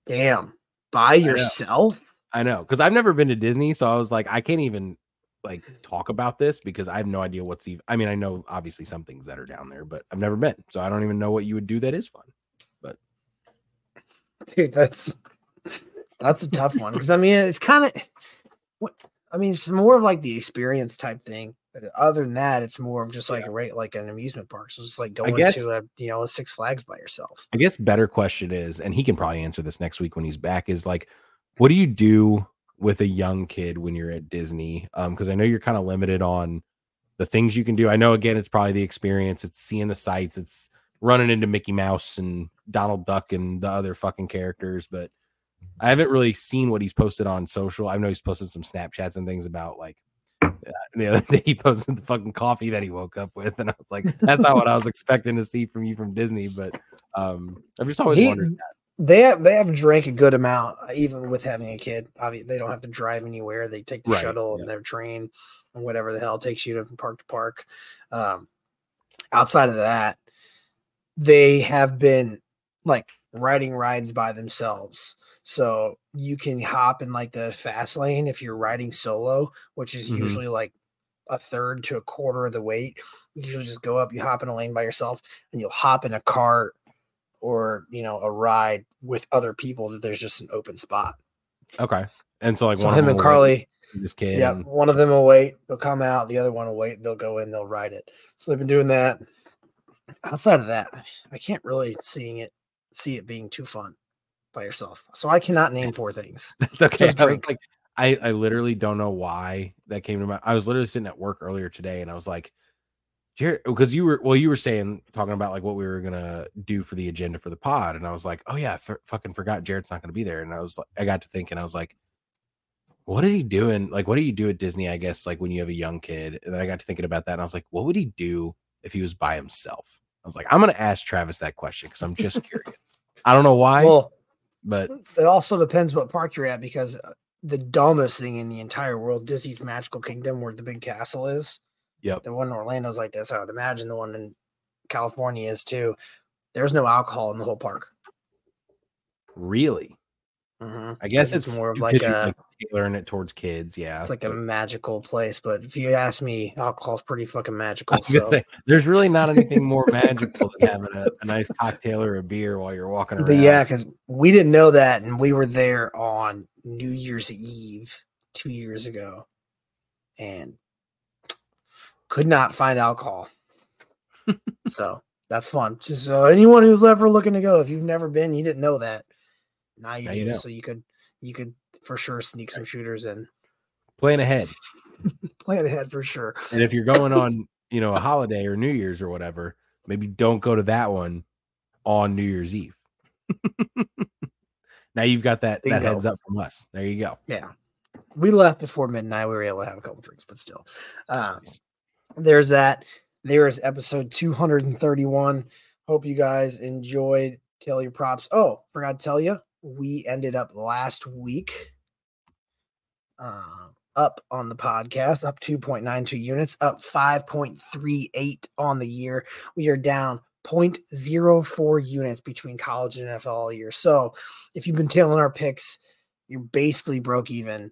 damn, by yourself. I know because I've never been to Disney, so I was like, I can't even like talk about this because I have no idea what's even. I mean, I know obviously some things that are down there, but I've never been, so I don't even know what you would do that is fun. But dude that's that's a tough one because i mean it's kind of what i mean it's more of like the experience type thing other than that, it's more of just like right like an amusement park. So it's like going guess- to a you know a Six Flags by yourself. I guess better question is, and he can probably answer this next week when he's back, is like, what do you do with a young kid when you're at Disney? Um, because I know you're kind of limited on the things you can do. I know again, it's probably the experience, it's seeing the sights, it's running into Mickey Mouse and Donald Duck and the other fucking characters, but I haven't really seen what he's posted on social. I know he's posted some Snapchats and things about like uh, the other day he posted the fucking coffee that he woke up with, and I was like, that's not what I was expecting to see from you from Disney. But um, I've just always He- wondered. They have they have drank a good amount, uh, even with having a kid. Obviously, they don't have to drive anywhere. They take the Right, shuttle yeah. and their train and whatever the hell takes you to park to park. Um, outside of that, they have been like riding rides by themselves. So you can hop in like the fast lane if you're riding solo, which is Mhm. usually like a third to a quarter of the weight. You usually just go up, you hop in a lane by yourself, and you'll hop in a cart or you know a ride with other people that there's just an open spot. Okay, and so like so one him of and Carly, wait this kid. yeah, one of them will wait. They'll come out. The other one will wait. They'll go in. They'll ride it. So they've been doing that. Outside of that, I can't really seeing it see it being too fun by yourself. So I cannot name four things. That's okay. I was like, I, I literally don't know why that came to my. I was literally sitting at work earlier today, and I was like, Jerett, because you were well, you were saying talking about like what we were gonna do for the agenda for the pod, and I was like, oh yeah, I f- fucking forgot Jerett's not gonna be there, and I was like, I got to thinking, I was like, what is he doing? Like, what do you do at Disney? I guess like when you have a young kid, and I got to thinking about that, and I was like, what would he do if he was by himself? I was like, I'm gonna ask Travis that question because I'm just curious. I don't know why, Well, but it also depends what park you're at because uh, the dumbest thing in the entire world, Disney's Magical Kingdom, where the big castle is. Yep. The one in Orlando's like this. I would imagine the one in California is too. There's no alcohol in the whole park. really. Mhm. I guess it's it's more of like a- like tailoring it towards kids. Yeah, It's like a magical place, but if you ask me, alcohol's pretty fucking magical. So. say, there's really not anything more magical than having a, a nice cocktail or a beer while you're walking around. But yeah, because we didn't know that, and we were there on New Year's Eve two years ago, and could not find alcohol. so that's fun. Just so anyone who's ever looking to go, if you've never been, you didn't know that. Now you Now do. you know. So you could you could for sure sneak some shooters in. plan ahead. Plan ahead for sure. And if you're going on, you know, a holiday or New Year's or whatever, maybe don't go to that one on New Year's Eve. now you've got that that heads up from us. There you go. Yeah. We left before midnight. We were able to have a couple drinks, but still. Um, Nice. there's that. There is episode 231. Hope you guys enjoyed. Tell your props. Oh, forgot to tell you, we ended up last week uh, up on the podcast, up 2.92 units, up 5.38 on the year. We are down 0.04 units between college and NFL all year. So if you've been tailing our picks, you're basically broke even.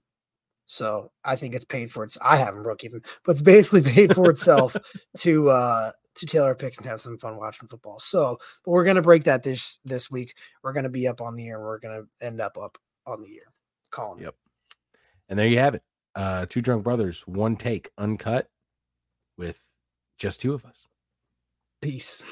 So I think it's paid for its. I haven't broke even, but it's basically paid for itself to uh to tail our picks and have some fun watching football. So, but we're gonna break that this this week. We're gonna be up on the year, we're gonna end up up on the year. Calling. Yep. And there you have it. Uh two drunk brothers, one take, uncut with just two of us. Peace.